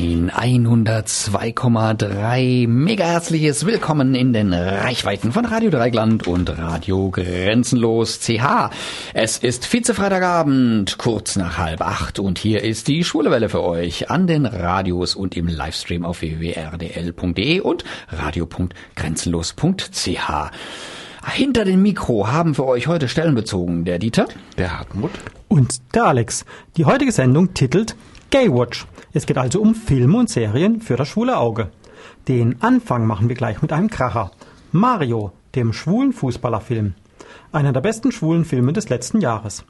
Ein 102,3 mega herzliches Willkommen in den Reichweiten von Radio Dreigland und Radio Grenzenlos CH. Es ist Vize-Freitagabend, kurz nach halb acht und hier ist die Schwule Welle für euch an den Radios und im Livestream auf www.rdl.de und radio.grenzenlos.ch. Hinter dem Mikro haben für euch heute Stellen bezogen der Dieter, der Hartmut und der Alex. Die heutige Sendung titelt Gaywatch. Es geht also um Filme und Serien für das schwule Auge. Den Anfang machen wir gleich mit einem Kracher. Mario, dem schwulen Fußballerfilm. Einer der besten schwulen Filme des letzten Jahres.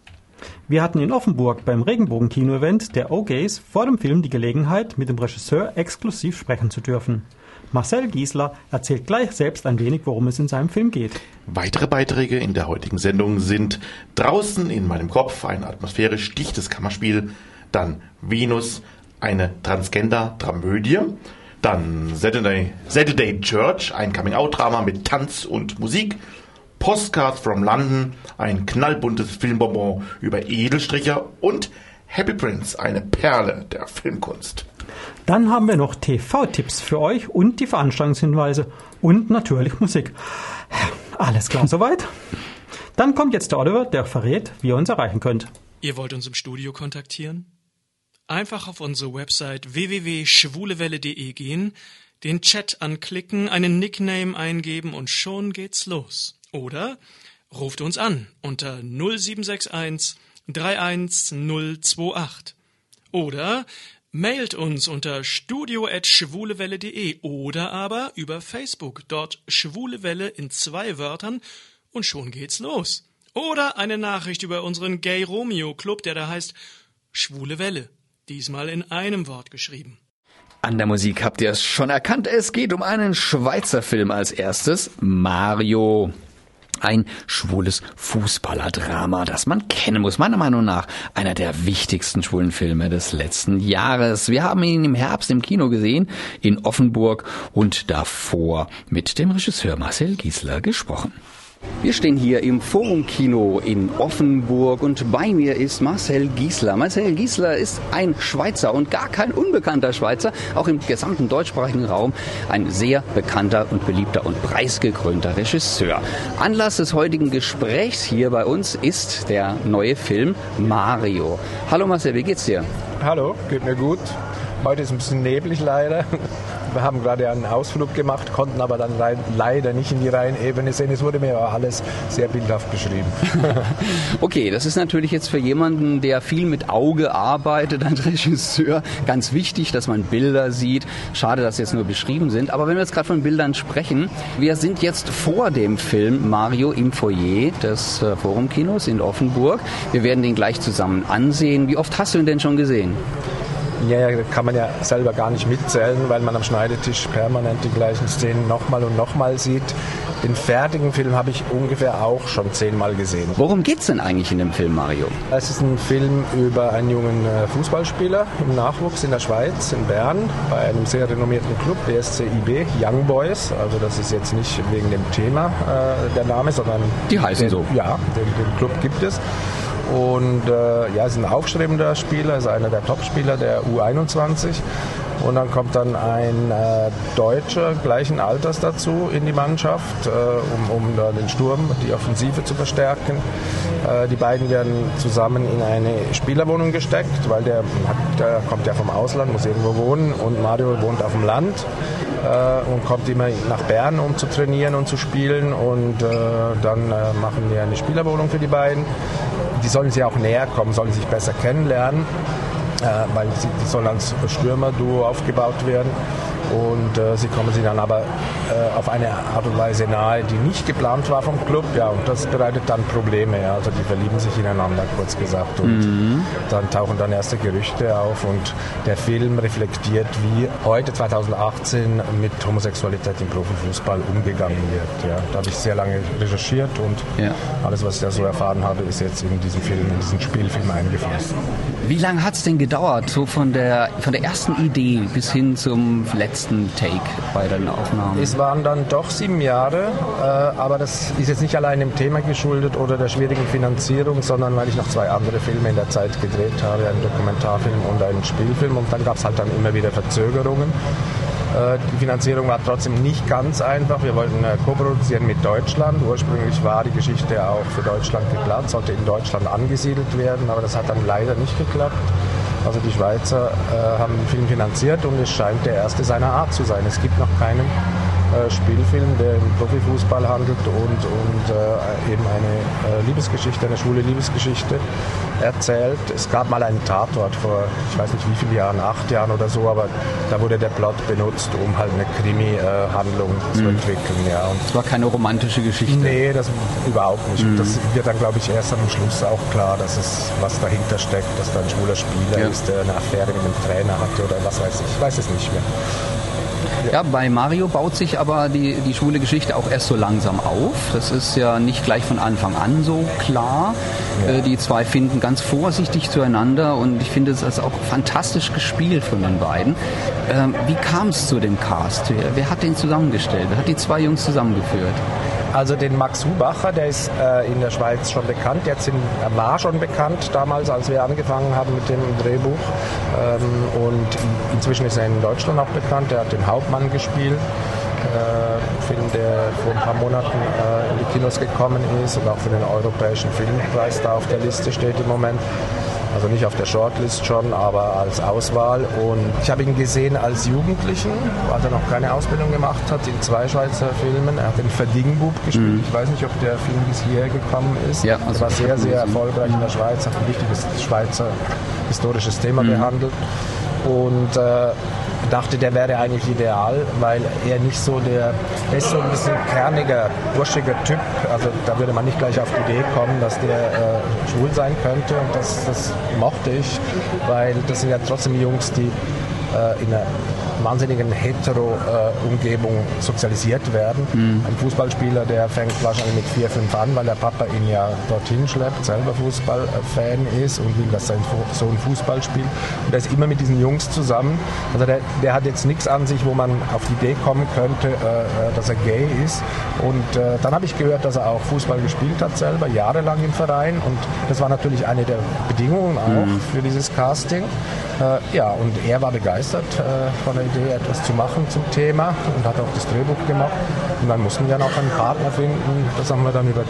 Wir hatten in Offenburg beim Regenbogen-Kino-Event der O-Gays vor dem Film die Gelegenheit, mit dem Regisseur exklusiv sprechen zu dürfen. Marcel Giesler erzählt gleich selbst ein wenig, worum es in seinem Film geht. Weitere Beiträge in der heutigen Sendung sind Draußen in meinem Kopf, ein atmosphärisch dichtes Kammerspiel, dann Venus, eine Transgender-Dramödie, dann Saturday, Saturday Church, ein Coming-out-Drama mit Tanz und Musik, Postcards from London, ein knallbuntes Filmbonbon über Edelstricher und Happy Prince, eine Perle der Filmkunst. Dann haben wir noch TV-Tipps für euch und die Veranstaltungshinweise und natürlich Musik. Alles klar soweit? Dann kommt jetzt der Oliver, der verrät, wie ihr uns erreichen könnt. Ihr wollt uns im Studio kontaktieren? Einfach auf unsere Website www.schwulewelle.de gehen, den Chat anklicken, einen Nickname eingeben und schon geht's los. Oder ruft uns an unter 0761 31028. Oder Mailt uns unter studio.schwulewelle.de oder aber über Facebook, dort Schwulewelle in zwei Wörtern und schon geht's los. Oder eine Nachricht über unseren Gay Romeo Club, der da heißt Schwule Welle, diesmal in einem Wort geschrieben. An der Musik habt ihr es schon erkannt, es geht um einen Schweizer Film als erstes, Mario. Ein schwules Fußballerdrama, das man kennen muss. Meiner Meinung nach einer der wichtigsten schwulen Filme des letzten Jahres. Wir haben ihn im Herbst im Kino gesehen, in Offenburg und davor mit dem Regisseur Marcel Giesler gesprochen. Wir stehen hier im Forum Kino in Offenburg und bei mir ist Marcel Giesler. Marcel Giesler ist ein Schweizer und gar kein unbekannter Schweizer, auch im gesamten deutschsprachigen Raum ein sehr bekannter und beliebter und preisgekrönter Regisseur. Anlass des heutigen Gesprächs hier bei uns ist der neue Film Mario. Hallo Marcel, wie geht's dir? Hallo, geht mir gut. Heute ist ein bisschen neblig leider. Wir haben gerade einen Ausflug gemacht, konnten aber dann leider nicht in die Rheinebene sehen. Es wurde mir aber alles sehr bildhaft beschrieben. okay, das ist natürlich jetzt für jemanden, der viel mit Auge arbeitet, ein Regisseur, ganz wichtig, dass man Bilder sieht. Schade, dass jetzt nur beschrieben sind. Aber wenn wir jetzt gerade von Bildern sprechen, wir sind jetzt vor dem Film Mario im Foyer des äh, Forumkinos in Offenburg. Wir werden den gleich zusammen ansehen. Wie oft hast du ihn denn schon gesehen? Ja, kann man ja selber gar nicht mitzählen, weil man am Schneidetisch permanent die gleichen Szenen nochmal und nochmal sieht. Den fertigen Film habe ich ungefähr auch schon zehnmal gesehen. Worum geht es denn eigentlich in dem Film, Mario? Es ist ein Film über einen jungen äh, Fußballspieler im Nachwuchs in der Schweiz, in Bern, bei einem sehr renommierten Club, BSCIB, Young Boys. Also das ist jetzt nicht wegen dem Thema äh, der Name, sondern... Die heißen den, so. Ja, den, den Club gibt es. Und äh, ja, ist ein aufstrebender Spieler, ist einer der Topspieler der U21. Und dann kommt dann ein äh, Deutscher gleichen Alters dazu in die Mannschaft, äh, um, um da den Sturm, die Offensive zu verstärken. Äh, die beiden werden zusammen in eine Spielerwohnung gesteckt, weil der, hat, der kommt ja vom Ausland, muss irgendwo wohnen und Mario wohnt auf dem Land äh, und kommt immer nach Bern, um zu trainieren und zu spielen. Und äh, dann äh, machen wir eine Spielerwohnung für die beiden die sollen sich auch näher kommen, sollen sich besser kennenlernen, äh, weil sie, die sollen als Stürmer-Duo aufgebaut werden und äh, sie kommen sie dann aber äh, auf eine Art und Weise nahe, die nicht geplant war vom Club. Ja, und das bereitet dann Probleme. Ja. Also die verlieben sich ineinander, kurz gesagt. Und mhm. dann tauchen dann erste Gerüchte auf und der Film reflektiert, wie heute 2018 mit Homosexualität im Profifußball umgegangen wird. Ja. Da habe ich sehr lange recherchiert und ja. alles, was ich da so erfahren habe, ist jetzt in diesem Film, in diesen Spielfilm eingefasst. Wie lange hat es denn gedauert? gedauert, so von der, von der ersten Idee bis hin zum letzten Take bei den Aufnahmen? Es waren dann doch sieben Jahre, äh, aber das ist jetzt nicht allein dem Thema geschuldet oder der schwierigen Finanzierung, sondern weil ich noch zwei andere Filme in der Zeit gedreht habe, einen Dokumentarfilm und einen Spielfilm und dann gab es halt dann immer wieder Verzögerungen. Äh, die Finanzierung war trotzdem nicht ganz einfach. Wir wollten äh, co-produzieren mit Deutschland. Ursprünglich war die Geschichte auch für Deutschland geplant, sollte in Deutschland angesiedelt werden, aber das hat dann leider nicht geklappt. Also die Schweizer äh, haben den Film finanziert und es scheint der erste seiner Art zu sein. Es gibt noch keinen Spielfilm, der im Profifußball handelt und, und äh, eben eine äh, Liebesgeschichte, eine schwule Liebesgeschichte erzählt. Es gab mal einen Tatort vor, ich weiß nicht wie viele Jahren, acht Jahren oder so, aber da wurde der Plot benutzt, um halt eine Krimi-Handlung mhm. zu entwickeln. Ja. Und das war keine romantische Geschichte? Nee, das überhaupt nicht. Mhm. Das wird dann, glaube ich, erst am Schluss auch klar, dass es was dahinter steckt, dass da ein schwuler Spieler ja. ist, der eine Affäre mit einem Trainer hatte oder was weiß ich. Ich weiß es nicht mehr. Ja, bei Mario baut sich aber die, die schwule Geschichte auch erst so langsam auf. Das ist ja nicht gleich von Anfang an so klar. Ja. Äh, die zwei finden ganz vorsichtig zueinander und ich finde es ist auch fantastisch gespielt von den beiden. Ähm, wie kam es zu dem Cast? Wer, wer hat den zusammengestellt? Wer hat die zwei Jungs zusammengeführt? Also den Max Hubacher, der ist äh, in der Schweiz schon bekannt. Jetzt in, war schon bekannt damals, als wir angefangen haben mit dem Drehbuch. Ähm, und inzwischen ist er in Deutschland auch bekannt. Er hat den Hauptmann gespielt. Äh, Film, der vor ein paar Monaten äh, in die Kinos gekommen ist und auch für den Europäischen Filmpreis da auf der Liste steht im Moment. Also nicht auf der Shortlist schon, aber als Auswahl. Und ich habe ihn gesehen als Jugendlichen, als er noch keine Ausbildung gemacht hat, in zwei Schweizer Filmen. Er hat den Verdingbub gespielt. Mhm. Ich weiß nicht, ob der Film bis hierher gekommen ist. Ja, also er war sehr, sehr erfolgreich in der Schweiz, hat ein wichtiges Schweizer historisches Thema mhm. behandelt. Und äh, dachte, der wäre eigentlich ideal, weil er nicht so der, er ist so ein bisschen kerniger, burschiger Typ. Also da würde man nicht gleich auf die Idee kommen, dass der äh, schwul sein könnte. Und das, das mochte ich, weil das sind ja trotzdem Jungs, die äh, in einer wahnsinnigen Hetero-Umgebung sozialisiert werden. Mhm. Ein Fußballspieler, der fängt wahrscheinlich mit vier, fünf an, weil der Papa ihn ja dorthin schleppt, selber Fußballfan ist und will, dass sein Sohn Fußball spielt. Und er ist immer mit diesen Jungs zusammen. Also der, der hat jetzt nichts an sich, wo man auf die Idee kommen könnte, äh, äh dass er gay ist. Und äh, dann habe ich gehört, dass er auch Fußball gespielt hat selber, jahrelang im Verein. Und das war natürlich eine der Bedingungen auch mhm. für dieses Casting. Äh, ja, und er war begeistert äh, von der Idee, etwas zu machen zum Thema und hat auch das Drehbuch gemacht. Und dann mussten wir noch einen Partner finden. Das haben wir dann über.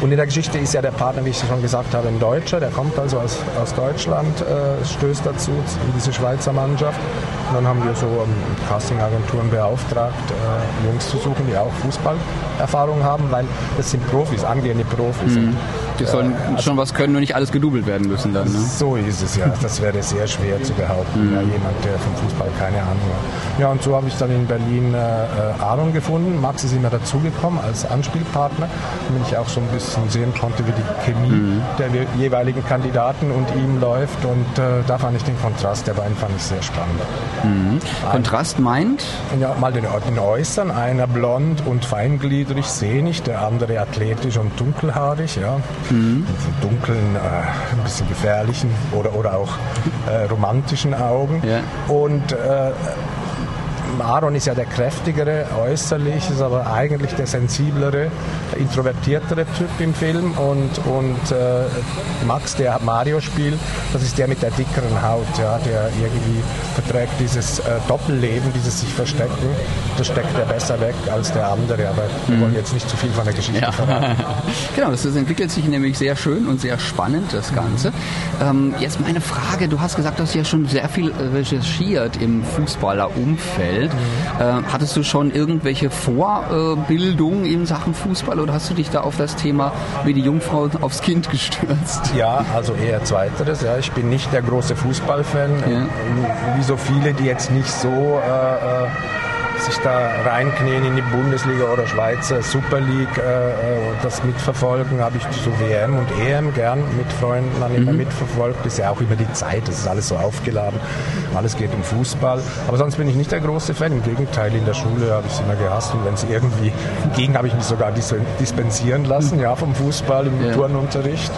Und in der Geschichte ist ja der Partner, wie ich schon gesagt habe, ein Deutscher. Der kommt also aus, aus Deutschland, äh, stößt dazu, in diese Schweizer Mannschaft. Und dann haben wir so ähm, Castingagenturen beauftragt, äh, Jungs zu suchen, die auch Fußballerfahrung haben, weil das sind Profis, angehende Profis. Mhm. Die sollen also schon was können und nicht alles gedoubelt werden müssen dann. Ne? So ist es ja. Das wäre sehr schwer zu behaupten. Mhm. Ja, jemand, der vom Fußball keine Ahnung hat. Ja, und so habe ich dann in Berlin äh, Aaron gefunden. Max ist immer dazugekommen als Anspielpartner, damit ich auch so ein bisschen sehen konnte, wie die Chemie mhm. der jeweiligen Kandidaten und ihm läuft. Und äh, da fand ich den Kontrast der beiden fand ich sehr spannend. Mhm. Kontrast meint? Ja, mal den, den Äußern. Einer blond und feingliedrig, sehnig, der andere athletisch und dunkelhaarig. Ja mhm. mit dunklen, äh, ein bisschen gefährlichen oder, oder auch äh, romantischen Augen. Ja. Und Aaron ist ja der kräftigere äußerlich, ist aber eigentlich der sensiblere, introvertiertere Typ im Film und, und äh, Max, der Mario spielt, das ist der mit der dickeren Haut, ja, der irgendwie verträgt dieses äh, Doppelleben, dieses sich verstecken, das steckt er besser weg als der andere, aber wir mhm. wollen jetzt nicht zu viel von der Geschichte ja. verraten. genau, das entwickelt sich nämlich sehr schön und sehr spannend, das Ganze. Ähm, jetzt meine Frage, du hast gesagt, du hast ja schon sehr viel recherchiert im Fußballerumfeld. Welt. Mhm. Äh, hattest du schon irgendwelche Vorbildungen in Sachen Fußball oder hast du dich da auf das Thema wie die Jungfrau aufs Kind gestürzt? Ja, also eher zweiteres. Ja. Ich bin nicht der große Fußballfan, ja. wie so viele, die jetzt nicht so äh, äh sich da reinknien in die Bundesliga oder Schweizer Super League äh, äh das mitverfolgen, habe ich so WM und EM gern mit Freunden dann immer mhm. mitverfolgt. Ist ja auch über die Zeit, das ist alles so aufgeladen. Alles geht um Fußball. Aber sonst bin ich nicht der große Fan. Im Gegenteil, in der Schule habe ich es immer gehasst und wenn es irgendwie ging, habe ich mich sogar dispensieren lassen, ja, vom Fußball im ja. Turnunterricht.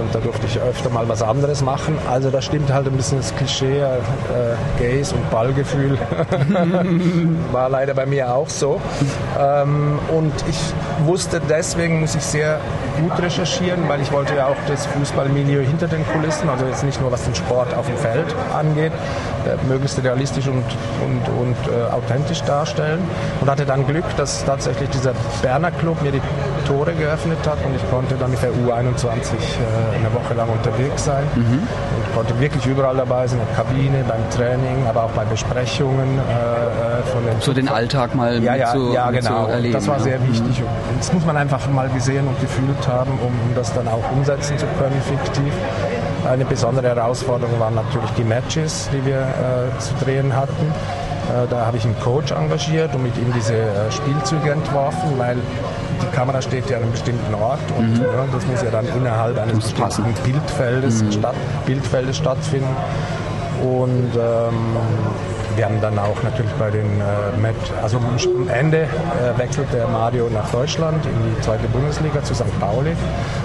Und da durfte ich öfter mal was anderes machen. Also da stimmt halt ein bisschen das Klischee, äh, Gays und Ballgefühl war leider bei mir auch so. Ähm, und ich wusste, deswegen muss ich sehr gut recherchieren, weil ich wollte ja auch das Fußballmilieu hinter den Kulissen, also jetzt nicht nur was den Sport auf dem Feld angeht, äh, möglichst realistisch und, und, und äh, authentisch darstellen. Und hatte dann Glück, dass tatsächlich dieser Berner Club mir die Tore geöffnet hat und ich konnte dann mit der U21 äh, eine Woche lang unterwegs sein mhm. und konnte wirklich überall dabei sein, in der Kabine, beim Training, aber auch bei Besprechungen äh, äh von den So den Alltag mal ja, ja, zu, ja, genau. Zu erleben. Das war sehr wichtig. Mhm. Und das muss man einfach mal gesehen und gefühlt haben, um, um das dann auch umsetzen zu können, fiktiv. Eine besondere Herausforderung waren natürlich die Matches, die wir äh, zu drehen hatten. Äh, da habe ich einen Coach engagiert und mit ihm diese äh, Spielzüge entworfen, weil die Kamera steht ja an einem bestimmten Ort und mhm. ja, das muss ja dann innerhalb eines muss bestimmten Bildfeldes, mhm. statt, Bildfeldes stattfinden. Und ähm, wir haben dann auch natürlich bei den äh, Met, also am Ende äh, wechselt der Mario nach Deutschland in die zweite Bundesliga zu St. Pauli.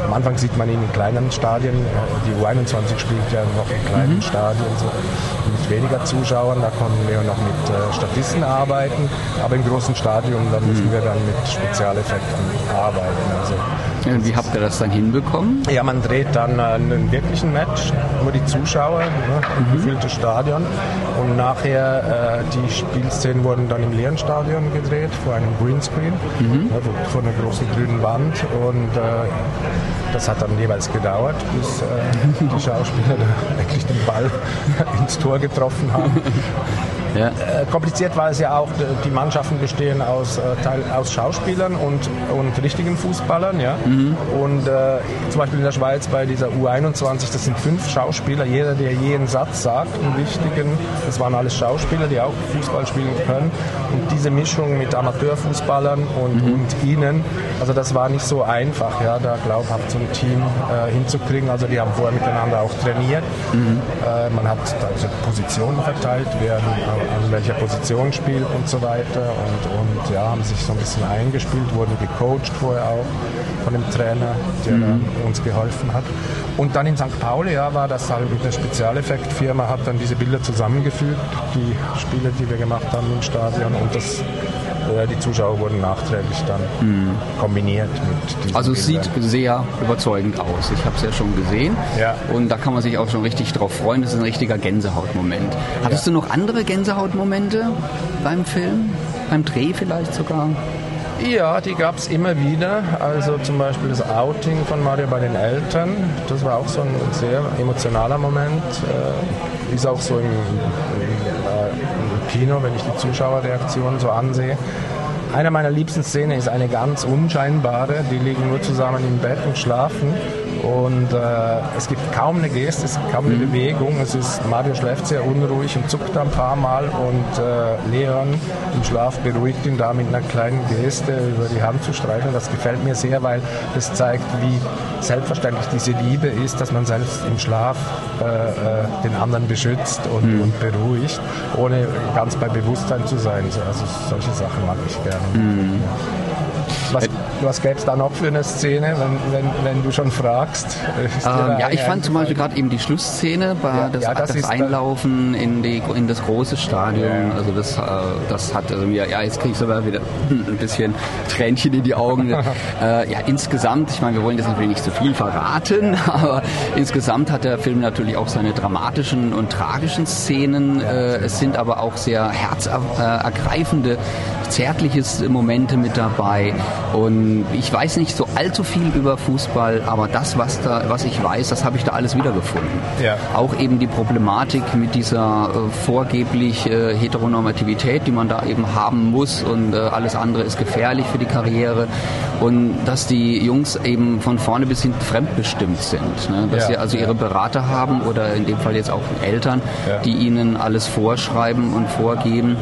Am Anfang sieht man ihn in kleinen Stadien. Äh, die U21 spielt ja noch in kleinen mhm. Stadien, so mit weniger Zuschauern. Da konnten wir noch mit äh, Statisten arbeiten. Aber im großen Stadion, da müssen mhm. wir dann mit Spezialeffekten arbeiten. Also und wie habt ihr das dann hinbekommen? Ja, man dreht dann einen wirklichen Match, nur die Zuschauer, ne, ein mhm. gefülltes Stadion. Und nachher, äh, die Spielszenen wurden dann im leeren Stadion gedreht, vor einem Greenscreen, mhm. also vor einer großen grünen Wand. Und äh, das hat dann jeweils gedauert, bis äh, die Schauspieler wirklich den Ball ins Tor getroffen haben. Ja. Äh, kompliziert war es ja auch, die Mannschaften bestehen aus, äh, Teil, aus Schauspielern und, und richtigen Fußballern. Ja? Mhm. Und äh, zum Beispiel in der Schweiz bei dieser U21, das sind fünf Schauspieler. Jeder, der jeden Satz sagt, einen wichtigen, das waren alles Schauspieler, die auch Fußball spielen können. Und diese Mischung mit Amateurfußballern und, mhm. und ihnen, also das war nicht so einfach, ja, da glaubhaft so ein Team äh, hinzukriegen. Also die haben vorher miteinander auch trainiert. Mhm. Äh, man hat also Positionen verteilt, wer an welcher Position spielt und so weiter. Und, und ja, haben sich so ein bisschen eingespielt, wurden gecoacht vorher auch von dem Trainer, der mhm. uns geholfen hat. Und dann in St. Pauli ja, war das halt mit der Spezialeffektfirma, hat dann diese Bilder zusammengefügt, die Spiele, die wir gemacht haben im Stadion. Und das die Zuschauer wurden nachträglich dann mhm. kombiniert mit Also es sieht sehr überzeugend aus. Ich habe es ja schon gesehen. Ja. Und da kann man sich auch schon richtig drauf freuen. Das ist ein richtiger Gänsehautmoment. Hattest ja. du noch andere Gänsehautmomente beim Film? Beim Dreh vielleicht sogar? Ja, die gab es immer wieder. Also zum Beispiel das Outing von Mario bei den Eltern. Das war auch so ein sehr emotionaler Moment. Äh, ist auch so im, Kino, wenn ich die Zuschauerreaktionen so ansehe. Eine meiner liebsten Szenen ist eine ganz unscheinbare. Die liegen nur zusammen im Bett und schlafen. Und äh, es gibt kaum eine Geste, es gibt kaum eine mhm. Bewegung. Es ist, Mario schläft sehr unruhig und zuckt ein paar Mal und äh, Leon im Schlaf beruhigt ihn da mit einer kleinen Geste über die Hand zu streicheln. Das gefällt mir sehr, weil das zeigt, wie selbstverständlich diese Liebe ist, dass man selbst im Schlaf äh, äh den anderen beschützt und, mhm. und, beruhigt, ohne ganz bei Bewusstsein zu sein. Also solche Sachen mag ich gerne. Mhm. Was, was gäbe es da noch für eine Szene, wenn, wenn, wenn du schon fragst? Ähm, ja, ich fand zum Beispiel gerade eben die Schlussszene, bei ja, das, ja, das, das Einlaufen in, die, in das große Stadion. Also das, äh, das hat also mir, ja, jetzt kriege ich sogar wieder ein bisschen Tränchen in die Augen. äh, ja, insgesamt, ich meine, wir wollen jetzt natürlich nicht zu viel verraten, aber insgesamt hat der Film natürlich auch seine dramatischen und tragischen Szenen. Äh, es sind aber auch sehr herzergreifende, zärtliche Momente mit dabei. Und ich weiß nicht so allzu viel über Fußball, aber das, was, da, was ich weiß, das habe ich da alles wiedergefunden. Ja. Auch eben die Problematik mit dieser äh, vorgeblich äh, Heteronormativität, die man da eben haben muss und äh, alles andere ist gefährlich für die Karriere und dass die Jungs eben von vorne bis hinten fremdbestimmt sind. Ne? Dass ja. sie also ihre Berater haben oder in dem Fall jetzt auch Eltern, ja. die ihnen alles vorschreiben und vorgeben.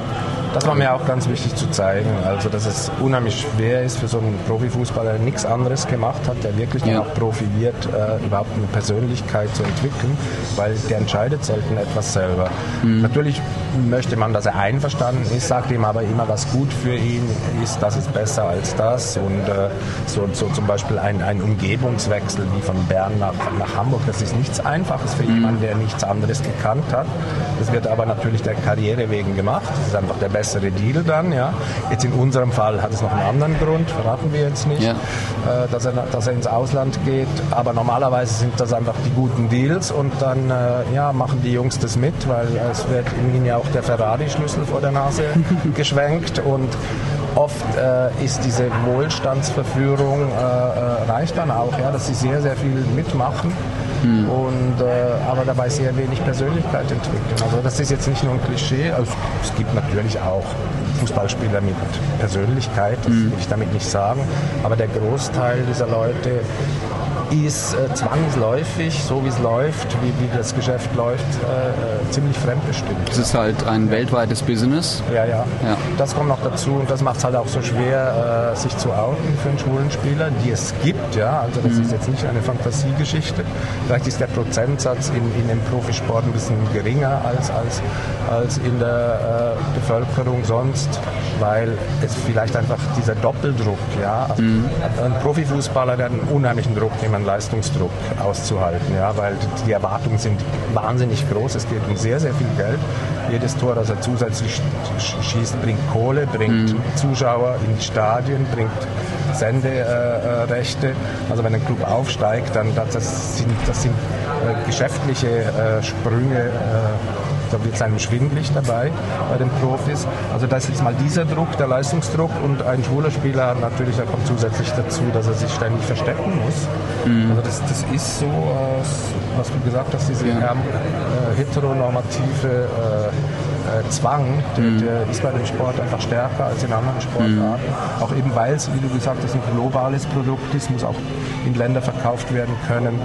Das war mir auch ganz wichtig zu zeigen, also dass es unheimlich schwer ist für so einen Profifußballer, der nichts anderes gemacht hat, der wirklich ja. auch Profi wird, äh, überhaupt eine Persönlichkeit zu entwickeln, weil der entscheidet selten etwas selber. Mhm. Natürlich möchte man, dass er einverstanden ist, sagt ihm aber immer, was gut für ihn ist, das ist besser als das. Und äh, so, so zum Beispiel ein, ein Umgebungswechsel wie von Bern nach, nach Hamburg, das ist nichts Einfaches für jemanden, der nichts anderes gekannt hat. Das wird aber natürlich der Karriere wegen gemacht. Das ist einfach der bessere Deal dann. Ja. Jetzt in unserem Fall hat es noch einen anderen Grund, verraten wir jetzt nicht, Ja. äh, dass, er, dass er ins Ausland geht. Aber normalerweise sind das einfach die guten Deals und dann äh, ja, machen die Jungs das mit, weil es wird ihnen ja auch der Ferrari-Schlüssel vor der Nase geschwenkt und Oft äh, ist diese Wohlstandsverführung äh, äh, reicht dann auch, ja, dass sie sehr, sehr viel mitmachen und äh, aber dabei sehr wenig Persönlichkeit entwickeln. Also das ist jetzt nicht nur ein Klischee, also es gibt natürlich auch Fußballspieler mit Persönlichkeit, das will ich damit nicht sagen, aber der Großteil dieser Leute ist äh, zwangsläufig, so wie es läuft, wie, wie das Geschäft läuft, äh, äh, ziemlich fremdbestimmt. Es ist halt ein weltweites Business. Ja, ja, Ja. Das kommt noch dazu und das macht es halt auch so schwer, äh, sich zu outen für einen schwulen Spieler, die es gibt, ja. Also das ist jetzt nicht eine Fantasiegeschichte. Vielleicht ist der Prozentsatz in, in dem Profisport ein bisschen geringer als, als, als in der äh, Bevölkerung sonst, weil es vielleicht einfach dieser Doppeldruck, ja. Also Ein Profifußballer, der hat einen unheimlichen Druck, immer einen Leistungsdruck auszuhalten, ja, weil die Erwartungen sind wahnsinnig groß. Es geht um sehr, sehr viel Geld. Jedes Tor, das er zusätzlich sch- schießt, bringt Kohle, bringt Zuschauer in die Stadien, bringt Senderechte. Äh, Rechte. also wenn ein Club aufsteigt, dann das das sind, das sind äh, geschäftliche äh, Sprünge. Da wird es einem schwindlig dabei bei den Profis. Also das ist jetzt mal dieser Druck, der Leistungsdruck und ein schwuler Spieler natürlich, da kommt zusätzlich dazu, dass er sich ständig verstecken muss. Also das, das ist so, äh, was du gesagt hast, diese Ja. äh, heteronormative äh, äh, Zwang, der, der ist bei dem Sport einfach stärker als in anderen Sportarten. Auch eben weil es, wie du gesagt hast, ein globales Produkt ist, muss auch in Länder verkauft werden können,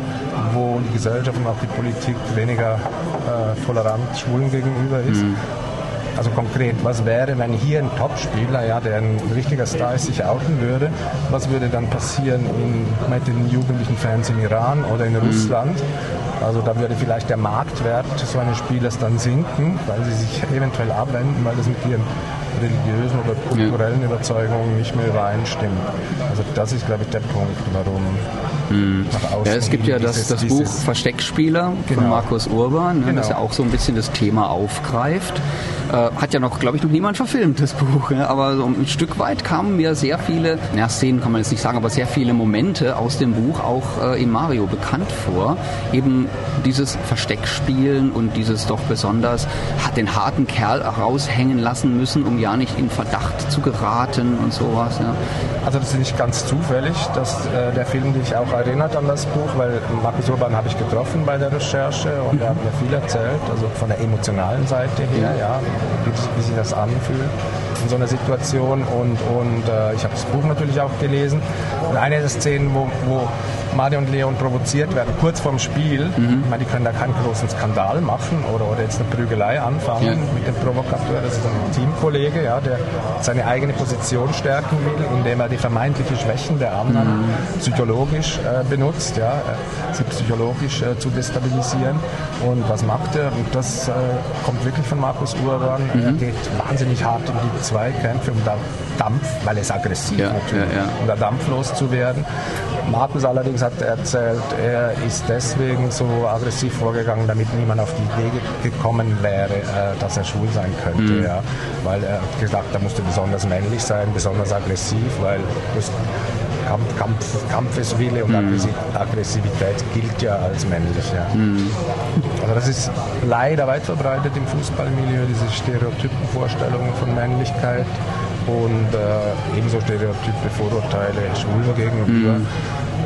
wo die Gesellschaft und auch die Politik weniger äh, tolerant Schwulen gegenüber ist. Also konkret, was wäre, wenn hier ein Topspieler, ja, der ein richtiger Star ist, sich outen würde? Was würde dann passieren in, mit den jugendlichen Fans im Iran oder in Russland? Also da würde vielleicht der Marktwert so eines Spielers dann sinken, weil sie sich eventuell abwenden, weil das mit ihren religiösen oder kulturellen Überzeugungen nicht mehr übereinstimmt. Also das ist, glaube ich, der Punkt, warum nach außen Ja, es gibt ja das, das Buch Versteckspieler von Genau. Markus Urban, ne, das ja Genau. auch so ein bisschen das Thema aufgreift. Äh, hat ja noch, glaube ich, noch niemand verfilmt, das Buch. Ne? Aber so ein Stück weit kamen mir sehr viele, na, Szenen kann man jetzt nicht sagen, aber sehr viele Momente aus dem Buch auch äh, in Mario bekannt vor. Eben dieses Versteckspielen und dieses doch besonders, hat den harten Kerl raushängen lassen müssen, um ja nicht in Verdacht zu geraten und sowas. Ja. Also das ist nicht ganz zufällig, dass äh, der Film dich auch erinnert an das Buch, weil Markus Urban habe ich getroffen bei der Recherche und er hat mir viel erzählt, also von der emotionalen Seite her, ja, wie, wie sich das anfühlt in so einer Situation. Und, und äh, ich habe das Buch natürlich auch gelesen. Und eine der Szenen, wo, wo Mario und Leon provoziert werden, kurz vorm Spiel, ich meine, die können da keinen großen Skandal machen oder, oder jetzt eine Prügelei anfangen Ja. mit dem Provokateur, das ist ein Teamkollege, ja, der seine eigene Position stärken will, indem er die vermeintliche Schwächen der anderen psychologisch äh, benutzt, ja, äh, sie psychologisch äh, zu destabilisieren. Und was macht er? Und das äh, kommt wirklich von Markus Urban. Er geht wahnsinnig hart in die Zweikämpfe, um da Dampf, weil er ist aggressiv Ja, natürlich, ja. um da dampflos zu werden. Markus allerdings hat erzählt, er ist deswegen so aggressiv vorgegangen, damit niemand auf die Idee ge- gekommen wäre, äh, dass er schwul sein könnte. Mhm. Ja. Weil er hat gesagt, er musste besonders männlich sein, besonders aggressiv, weil das Kampf, Kampf, Kampfeswille und Aggressi- Aggressivität gilt ja als männlich. Ja. Also das ist leider weit verbreitet im Fußballmilieu, diese stereotypen Vorstellungen von Männlichkeit und äh, ebenso stereotype Vorurteile Schwulen gegenüber.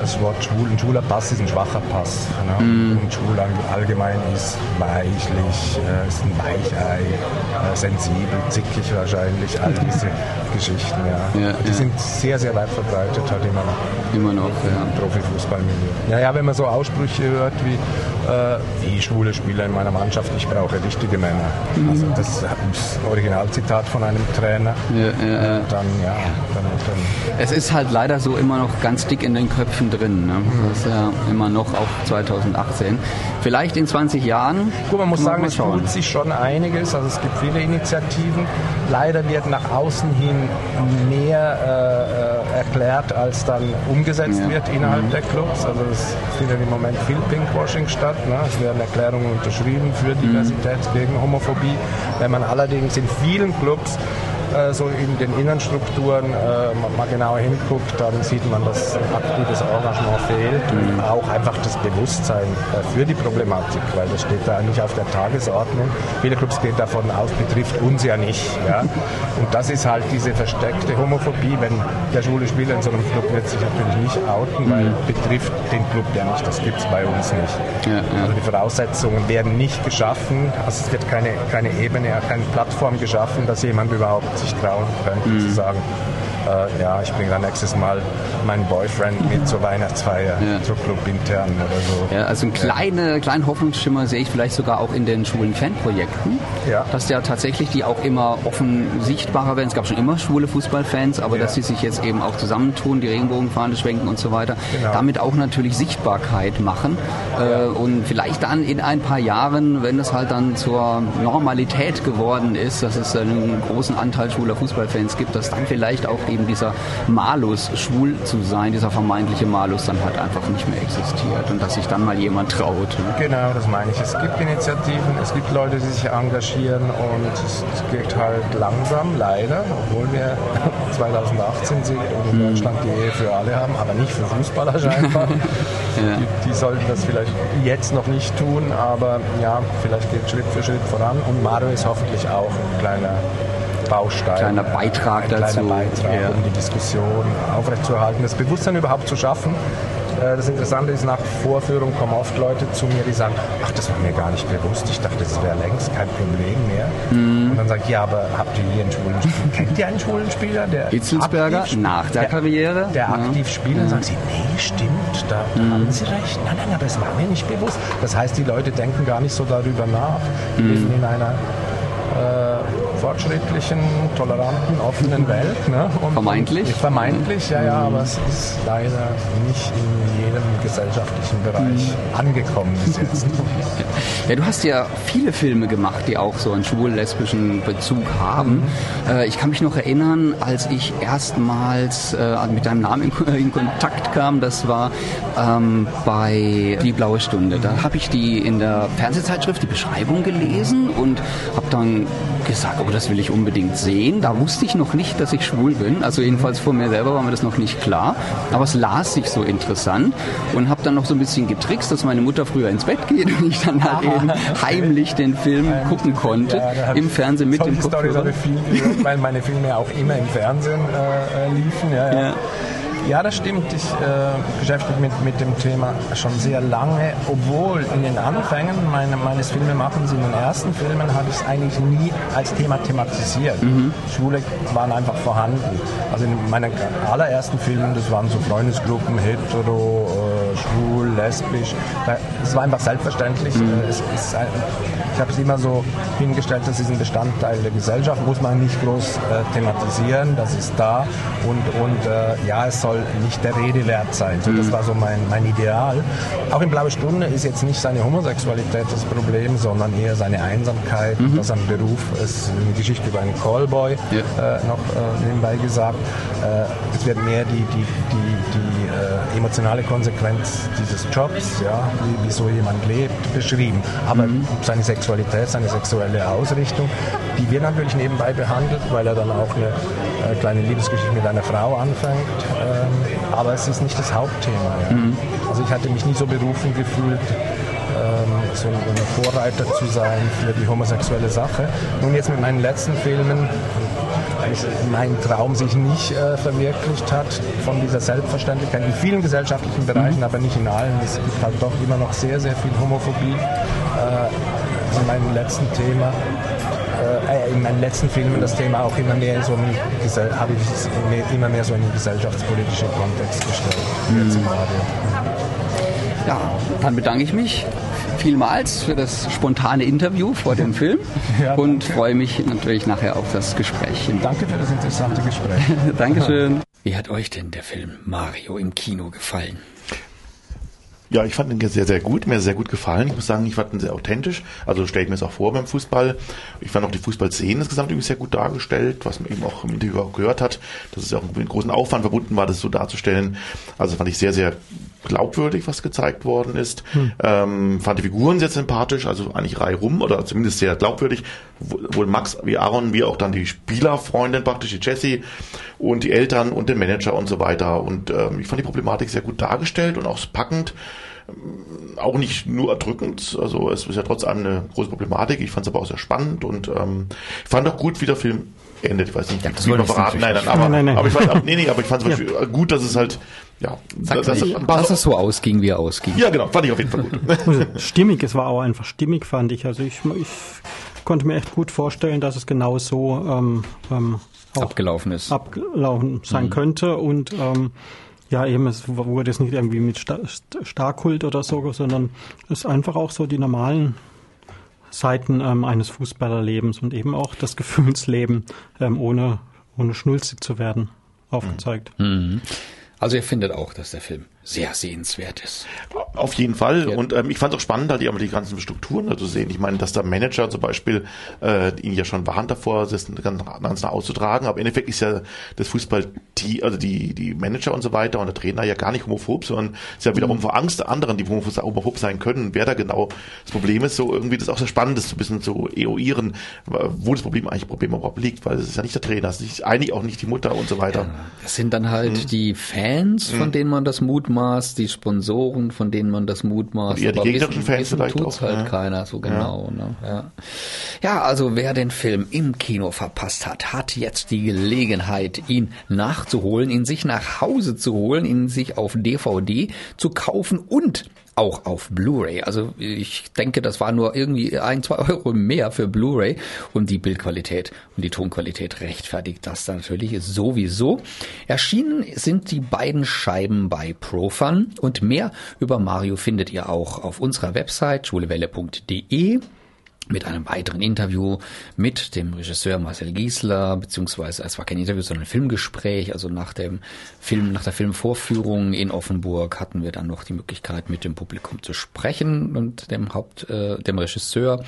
Das Wort schwul, ein schwuler Pass ist ein schwacher Pass. Ne? Und schwul all- allgemein ist weichlich, äh, ist ein Weichei, äh, sensibel, zickig wahrscheinlich, all diese Geschichten. Ja. Ja, die ja. sind sehr, sehr weit verbreitet halt immer noch Immer noch, ja. im Profifußballmilieu. Naja, wenn man so Aussprüche hört wie äh, die schwule Spieler in meiner Mannschaft, ich brauche richtige Männer. Also das ist ein Originalzitat von einem Trainer. Ja, ja, ja. Dann, ja, dann, dann Es ist halt leider so immer noch ganz dick in den Köpfen mittendrin. Ne? Das ist ja immer noch auch 2018. Vielleicht in 20 Jahren. Gut, man muss sagen, es tut sich schon einiges. Also es gibt viele Initiativen. Leider wird nach außen hin mehr äh, äh, erklärt, als dann umgesetzt Ja. wird innerhalb der Clubs. Also es findet im Moment viel Pinkwashing statt. Ne? Es werden Erklärungen unterschrieben für Diversität, gegen Homophobie. Wenn man allerdings in vielen Clubs äh, so in den Innenstrukturen äh, mal- genauer hinguckt, dann sieht man, dass ein aktives Engagement fehlt und auch einfach das Bewusstsein äh, für die Problematik, weil das steht da nicht auf der Tagesordnung. Viele Clubs gehen davon aus, betrifft uns ja nicht. Ja? Und das ist halt diese versteckte Homophobie, wenn der schwule Spieler in so einem Club wird sich natürlich nicht outen, weil betrifft den Club ja nicht, das gibt es bei uns nicht. Ja, ja. Also die Voraussetzungen werden nicht geschaffen, also es wird keine, keine Ebene, keine Plattform geschaffen, dass jemand überhaupt sich trauen könnte Mhm. zu sagen, äh, ja, ich bringe dann nächstes Mal meinen Boyfriend mit zur Weihnachtsfeier, Ja. zur Club intern oder so. Ja, also einen kleine, kleinen Hoffnungsschimmer sehe ich vielleicht sogar auch in den schwulen Fanprojekten. Ja. Dass ja tatsächlich die auch immer offen sichtbarer werden. Es gab schon immer schwule Fußballfans, aber Ja. dass sie sich jetzt eben auch zusammentun, die Regenbogenfahne schwenken und so weiter. Genau. Damit auch natürlich Sichtbarkeit machen. Äh, und vielleicht dann in ein paar Jahren, wenn es halt dann zur Normalität geworden ist, dass es einen großen Anteil schwuler Fußballfans gibt, dass dann vielleicht auch eben dieser Malus, schwul zu sein, dieser vermeintliche Malus dann halt einfach nicht mehr existiert und dass sich dann mal jemand traut. Ne? Genau, das meine ich. Es gibt Initiativen, es gibt Leute, die sich engagieren und es, geht halt langsam, leider, obwohl wir 2018 sind und in Deutschland die Ehe für alle haben, aber nicht für Fußballer scheinbar. die, die sollten das vielleicht jetzt noch nicht tun, aber ja, vielleicht geht Schritt für Schritt voran und Mario ist hoffentlich auch ein kleiner Baustein. Kleiner Beitrag ein dazu, Kleiner Beitrag, ja. um die Diskussion aufrechtzuerhalten, das Bewusstsein überhaupt zu schaffen. Äh, Das Interessante ist, nach Vorführung kommen oft Leute zu mir, die sagen, ach, das war mir gar nicht bewusst, ich dachte, das wäre längst kein Problem mehr. Mhm. Und dann sage ich, ja, aber habt ihr hier einen schwulen Spieler? Kennt ihr einen schwulen Spieler? Der Hitzelsberger aktiv- nach der Karriere. Der Ja. aktiv spielt, dann sagen sie, nee, stimmt, da, da Mhm. haben sie recht. Nein, nein, aber es war mir nicht bewusst. Das heißt, die Leute denken gar nicht so darüber nach, Mhm. leben in einer äh, fortschrittlichen, toleranten, offenen Welt. Ne? Und, Vermeintlich? Vermeintlich, ja, ja, aber es ist leider nicht in jedem gesellschaftlichen Bereich angekommen bis jetzt. Ja, du hast ja viele Filme gemacht, die auch so einen schwul-lesbischen Bezug haben. Äh, ich kann mich noch erinnern, als ich erstmals äh, mit deinem Namen in, Kontakt kam, das war ähm, bei Die Blaue Stunde. Da habe ich die in der Fernsehzeitschrift die Beschreibung gelesen und habe dann gesagt, oh, das will ich unbedingt sehen. Da wusste ich noch nicht, dass ich schwul bin. Also jedenfalls vor mir selber war mir das noch nicht klar. Aber es las sich so interessant und habe dann noch so ein bisschen getrickst, dass meine Mutter früher ins Bett geht und ich dann halt eben heimlich den Film gucken konnte Ja, im Fernsehen mit dem Solche Storys habe Kopfhörer. ich viel weil meine Filme auch immer im Fernsehen äh, äh, liefen. Ja, ja. Ja. Das stimmt. Ich äh, beschäftige mich mit, mit dem Thema schon sehr lange, obwohl in den Anfängen meine, meines Filmemachens, in den ersten Filmen, habe ich es eigentlich nie als Thema thematisiert. Schwule waren einfach vorhanden. Also in meinen allerersten Filmen, das waren so Freundesgruppen, hetero, äh, schwul, lesbisch. Es war einfach selbstverständlich. Es, es, ein- ich habe es immer so hingestellt, das ist ein Bestandteil der Gesellschaft, muss man nicht groß äh, thematisieren, das ist da und, und äh, ja, es soll nicht der Rede wert sein. So, das war so mein, mein Ideal. Auch in Blaue Stunde ist jetzt nicht seine Homosexualität das Problem, sondern eher seine Einsamkeit, dass er einen Beruf ist, eine Geschichte über einen Callboy Ja. äh, noch äh, nebenbei gesagt. Äh, es wird mehr die, die, die, die äh, emotionale Konsequenz dieses Jobs, ja, wie, wie so jemand lebt, beschrieben. Aber seine Sexualität, seine sexuelle Ausrichtung, die wird natürlich nebenbei behandelt, weil er dann auch eine äh, kleine Liebesgeschichte mit einer Frau anfängt. Ähm, aber es ist nicht das Hauptthema. Ja. Also ich hatte mich nie so berufen gefühlt, ähm, so ein Vorreiter zu sein für die homosexuelle Sache. Nun jetzt mit meinen letzten Filmen, mein Traum sich nicht äh, verwirklicht hat von dieser Selbstverständlichkeit in vielen gesellschaftlichen Bereichen, aber nicht in allen. Es gibt halt doch immer noch sehr, sehr viel Homophobie. Äh, in meinem letzten Thema äh, in meinen letzten Filmen das Thema auch immer mehr in so einen, habe ich immer mehr so in den gesellschaftspolitischen Kontext gestellt. Radio. Ja, dann bedanke ich mich vielmals für das spontane Interview vor dem Film Ja, und freue mich natürlich nachher auf das Gespräch. Danke für das interessante Gespräch. Dankeschön. Wie hat euch denn der Film Mario im Kino gefallen? Ja, ich fand ihn sehr, sehr gut. Mir sehr gut gefallen. Ich muss sagen, ich fand ihn sehr authentisch. Also stelle ich mir es auch vor beim Fußball. Ich fand auch die Fußballszenen insgesamt irgendwie sehr gut dargestellt, was man eben auch im Interview auch gehört hat, dass es ja auch mit großen Aufwand verbunden war, das so darzustellen. Also fand ich sehr, sehr glaubwürdig, was gezeigt worden ist. Hm. Ähm, fand die Figuren sehr sympathisch, also eigentlich Reihe rum oder zumindest sehr glaubwürdig. Wohl Max wie Aaron, wie auch dann die Spielerfreundin praktisch, die Jessie und die Eltern und den Manager und so weiter. Und ähm, ich fand die Problematik sehr gut dargestellt und auch packend ähm, auch nicht nur erdrückend, also es ist ja trotz allem eine große Problematik. Ich fand es aber auch sehr spannend und ähm, ich fand auch gut, wie der Film endet. Ich weiß nicht, ja, das wie man verraten. Nein, nein, aber, nein, nein. aber ich fand, nee, nee, aber ich fand es ja. gut, dass es halt ja, Sag das, das, dass es so ausging, wie er ausging. Ja, genau, fand ich auf jeden Fall gut. Also, stimmig, es war auch einfach stimmig, fand ich. Also ich, ich konnte mir echt gut vorstellen, dass es genau so ähm, ähm, abgelaufen ist. Abgelaufen sein mhm. könnte und ähm, ja, eben, es wurde es nicht irgendwie mit Star Starkult oder so, sondern es ist einfach auch so die normalen Seiten ähm, eines Fußballerlebens und eben auch das Gefühlsleben, ähm, ohne, ohne schnulzig zu werden, aufgezeigt. Mhm. Also ihr findet auch, dass der Film sehr sehenswert ist. Auf jeden Fall. Ja. Und ähm, ich fand es auch spannend, da die, die ganzen Strukturen da zu sehen. Ich meine, dass der Manager zum Beispiel äh, ihn ja schon warnt davor, das ganz, ganz nah auszutragen. Aber im Endeffekt ist ja das Fußball, die, also die, die Manager und so weiter und der Trainer ja gar nicht homophob, sondern ist ja wiederum mhm. vor Angst der anderen, die homophob sein können. Wer da genau das Problem ist, so irgendwie das ist auch sehr spannend, das so ein bisschen zu eruieren, wo das Problem eigentlich Problem überhaupt liegt, weil es ist ja nicht der Trainer, es ist eigentlich auch nicht die Mutter und so weiter. Ja, das sind dann halt mhm. die Fans, von mhm. denen man das Mut mutmaßt, die Sponsoren, von denen man das mutmaßt. Ja, die gegnerischen Fans wissen vielleicht tut's auch, halt ja. keiner so genau. Ja. Ne? Ja. ja, also wer den Film im Kino verpasst hat, hat jetzt die Gelegenheit, ihn nachzuholen, ihn sich nach Hause zu holen, ihn sich auf DVD zu kaufen und auch auf Blu-ray. Also ich denke, das war nur irgendwie ein, zwei Euro mehr für Blu-ray und die Bildqualität und die Tonqualität rechtfertigt das natürlich sowieso. Erschienen sind die beiden Scheiben bei Profun und mehr über Mario findet ihr auch auf unserer Website schulewelle.de mit einem weiteren Interview mit dem Regisseur Marcel Giesler, beziehungsweise es war kein Interview, sondern ein Filmgespräch. Also nach dem Film, nach der Filmvorführung in Offenburg hatten wir dann noch die Möglichkeit, mit dem Publikum zu sprechen und dem Haupt, äh, dem Regisseur.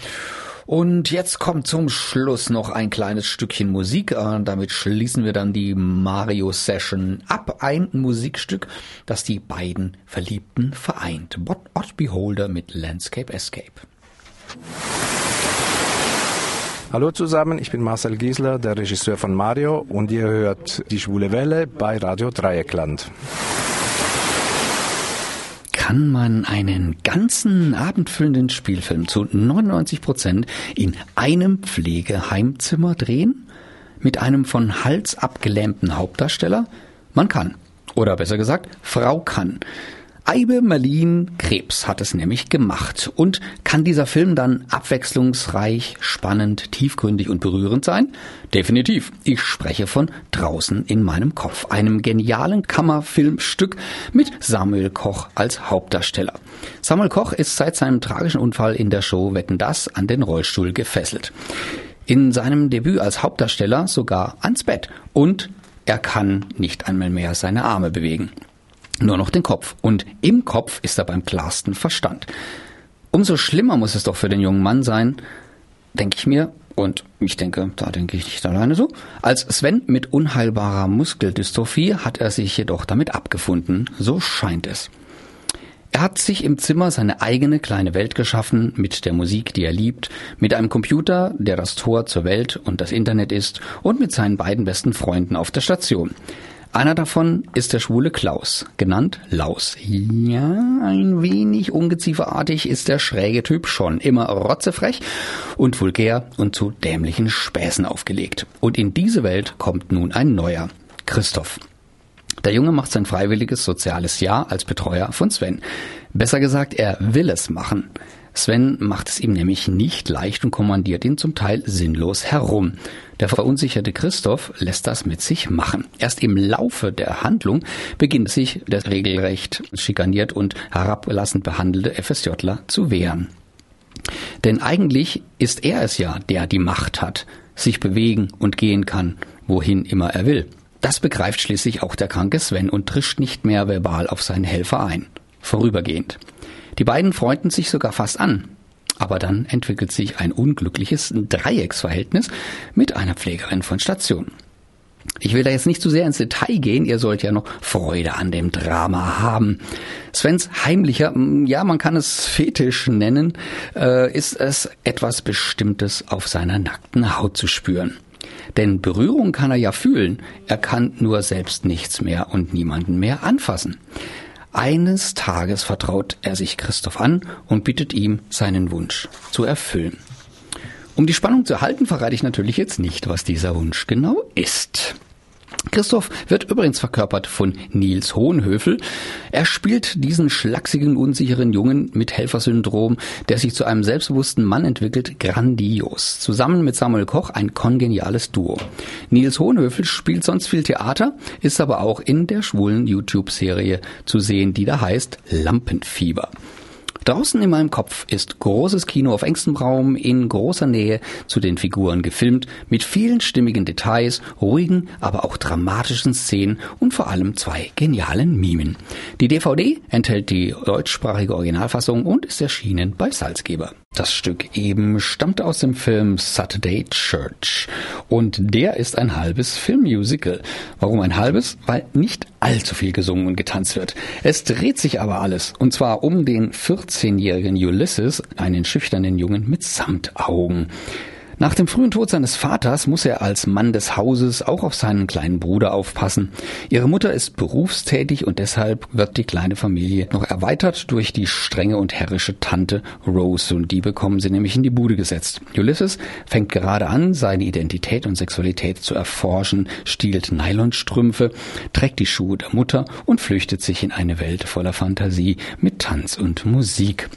Und jetzt kommt zum Schluss noch ein kleines Stückchen Musik. Äh, damit schließen wir dann die Mario Session ab. Ein Musikstück, das die beiden Verliebten vereint. Odd Beholder mit Landscape Escape. Hallo zusammen, ich bin Marcel Giesler, der Regisseur von Mario und ihr hört die Schwule Welle bei Radio Dreieckland. Kann man einen ganzen abendfüllenden Spielfilm zu 99 Prozent in einem Pflegeheimzimmer drehen? Mit einem von Hals abgelähmten Hauptdarsteller? Man kann. Oder besser gesagt, Frau kann. Eibe Marlin Krebs hat es nämlich gemacht. Und kann dieser Film dann abwechslungsreich, spannend, tiefgründig und berührend sein? Definitiv. Ich spreche von Draußen in meinem Kopf, einem genialen Kammerfilmstück mit Samuel Koch als Hauptdarsteller. Samuel Koch ist seit seinem tragischen Unfall in der Show Wetten das an den Rollstuhl gefesselt. In seinem Debüt als Hauptdarsteller sogar ans Bett und er kann nicht einmal mehr seine Arme bewegen nur noch den Kopf. Und im Kopf ist er beim klarsten Verstand. Umso schlimmer muss es doch für den jungen Mann sein, denke ich mir, und ich denke, da denke ich nicht alleine so. Als Sven mit unheilbarer Muskeldystrophie hat er sich jedoch damit abgefunden, so scheint es. Er hat sich im Zimmer seine eigene kleine Welt geschaffen, mit der Musik, die er liebt, mit einem Computer, der das Tor zur Welt und das Internet ist, und mit seinen beiden besten Freunden auf der Station. Einer davon ist der schwule Klaus, genannt Laus. Ja, ein wenig ungezieferartig ist der schräge Typ schon, immer rotzefrech und vulgär und zu dämlichen Späßen aufgelegt. Und in diese Welt kommt nun ein neuer, Christoph. Der Junge macht sein freiwilliges soziales Jahr als Betreuer von Sven. Besser gesagt, er will es machen. Sven macht es ihm nämlich nicht leicht und kommandiert ihn zum Teil sinnlos herum. Der verunsicherte Christoph lässt das mit sich machen. Erst im Laufe der Handlung beginnt sich der regelrecht schikaniert und herablassend behandelte FSJler zu wehren. Denn eigentlich ist er es ja, der die Macht hat, sich bewegen und gehen kann, wohin immer er will. Das begreift schließlich auch der kranke Sven und trischt nicht mehr verbal auf seinen Helfer ein. vorübergehend. Die beiden freunden sich sogar fast an. Aber dann entwickelt sich ein unglückliches Dreiecksverhältnis mit einer Pflegerin von Station. Ich will da jetzt nicht zu sehr ins Detail gehen, ihr sollt ja noch Freude an dem Drama haben. Svens heimlicher, ja, man kann es Fetisch nennen, äh, ist es etwas Bestimmtes auf seiner nackten Haut zu spüren. Denn Berührung kann er ja fühlen, er kann nur selbst nichts mehr und niemanden mehr anfassen. Eines Tages vertraut er sich Christoph an und bittet ihm, seinen Wunsch zu erfüllen. Um die Spannung zu erhalten, verrate ich natürlich jetzt nicht, was dieser Wunsch genau ist. Christoph wird übrigens verkörpert von Nils Hohenhöfel. Er spielt diesen schlachsigen, unsicheren Jungen mit Helfersyndrom, der sich zu einem selbstbewussten Mann entwickelt, grandios. Zusammen mit Samuel Koch ein kongeniales Duo. Nils Hohenhöfel spielt sonst viel Theater, ist aber auch in der schwulen YouTube-Serie zu sehen, die da heißt Lampenfieber. Draußen in meinem Kopf ist großes Kino auf engstem Raum in großer Nähe zu den Figuren gefilmt, mit vielen stimmigen Details, ruhigen, aber auch dramatischen Szenen und vor allem zwei genialen Mimen. Die DVD enthält die deutschsprachige Originalfassung und ist erschienen bei Salzgeber. Das Stück eben stammt aus dem Film Saturday Church und der ist ein halbes Filmmusical. Warum ein halbes? Weil nicht allzu viel gesungen und getanzt wird. Es dreht sich aber alles und zwar um den 14-jährigen Ulysses, einen schüchternen Jungen mit Samtaugen. Nach dem frühen Tod seines Vaters muss er als Mann des Hauses auch auf seinen kleinen Bruder aufpassen. Ihre Mutter ist berufstätig und deshalb wird die kleine Familie noch erweitert durch die strenge und herrische Tante Rose und die bekommen sie nämlich in die Bude gesetzt. Ulysses fängt gerade an, seine Identität und Sexualität zu erforschen, stiehlt Nylonstrümpfe, trägt die Schuhe der Mutter und flüchtet sich in eine Welt voller Fantasie mit Tanz und Musik.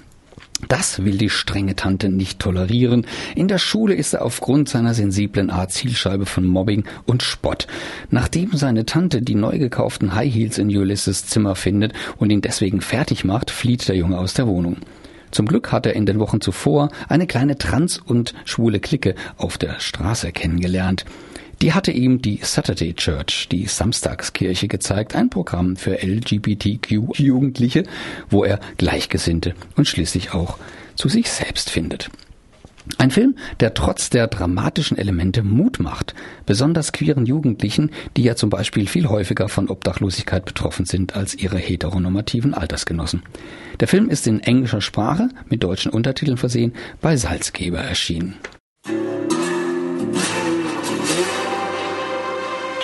Das will die strenge Tante nicht tolerieren. In der Schule ist er aufgrund seiner sensiblen Art Zielscheibe von Mobbing und Spott. Nachdem seine Tante die neu gekauften High Heels in Ulysses Zimmer findet und ihn deswegen fertig macht, flieht der Junge aus der Wohnung. Zum Glück hat er in den Wochen zuvor eine kleine trans- und schwule Clique auf der Straße kennengelernt. Die hatte ihm die Saturday Church, die Samstagskirche, gezeigt, ein Programm für LGBTQ-Jugendliche, wo er Gleichgesinnte und schließlich auch zu sich selbst findet. Ein Film, der trotz der dramatischen Elemente Mut macht, besonders queeren Jugendlichen, die ja zum Beispiel viel häufiger von Obdachlosigkeit betroffen sind als ihre heteronormativen Altersgenossen. Der Film ist in englischer Sprache mit deutschen Untertiteln versehen bei Salzgeber erschienen.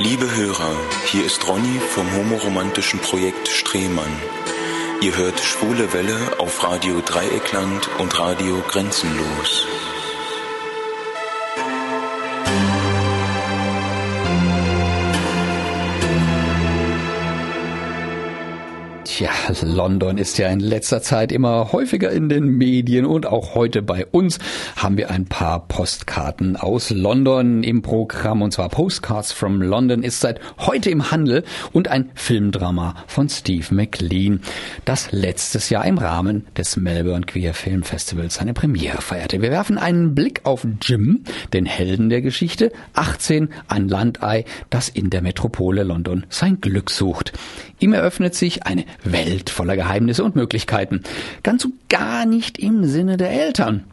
Liebe Hörer, hier ist Ronny vom homoromantischen Projekt Strehmann. Ihr hört Schwule Welle auf Radio Dreieckland und Radio Grenzenlos. Tja, London ist ja in letzter Zeit immer häufiger in den Medien und auch heute bei uns haben wir ein paar Postkarten aus London im Programm und zwar Postcards from London ist seit heute im Handel und ein Filmdrama von Steve McLean, das letztes Jahr im Rahmen des Melbourne Queer Film Festivals seine Premiere feierte. Wir werfen einen Blick auf Jim, den Helden der Geschichte, 18, ein Landei, das in der Metropole London sein Glück sucht. Ihm eröffnet sich eine Welt voller Geheimnisse und Möglichkeiten. Ganz und gar nicht im Sinne der Eltern.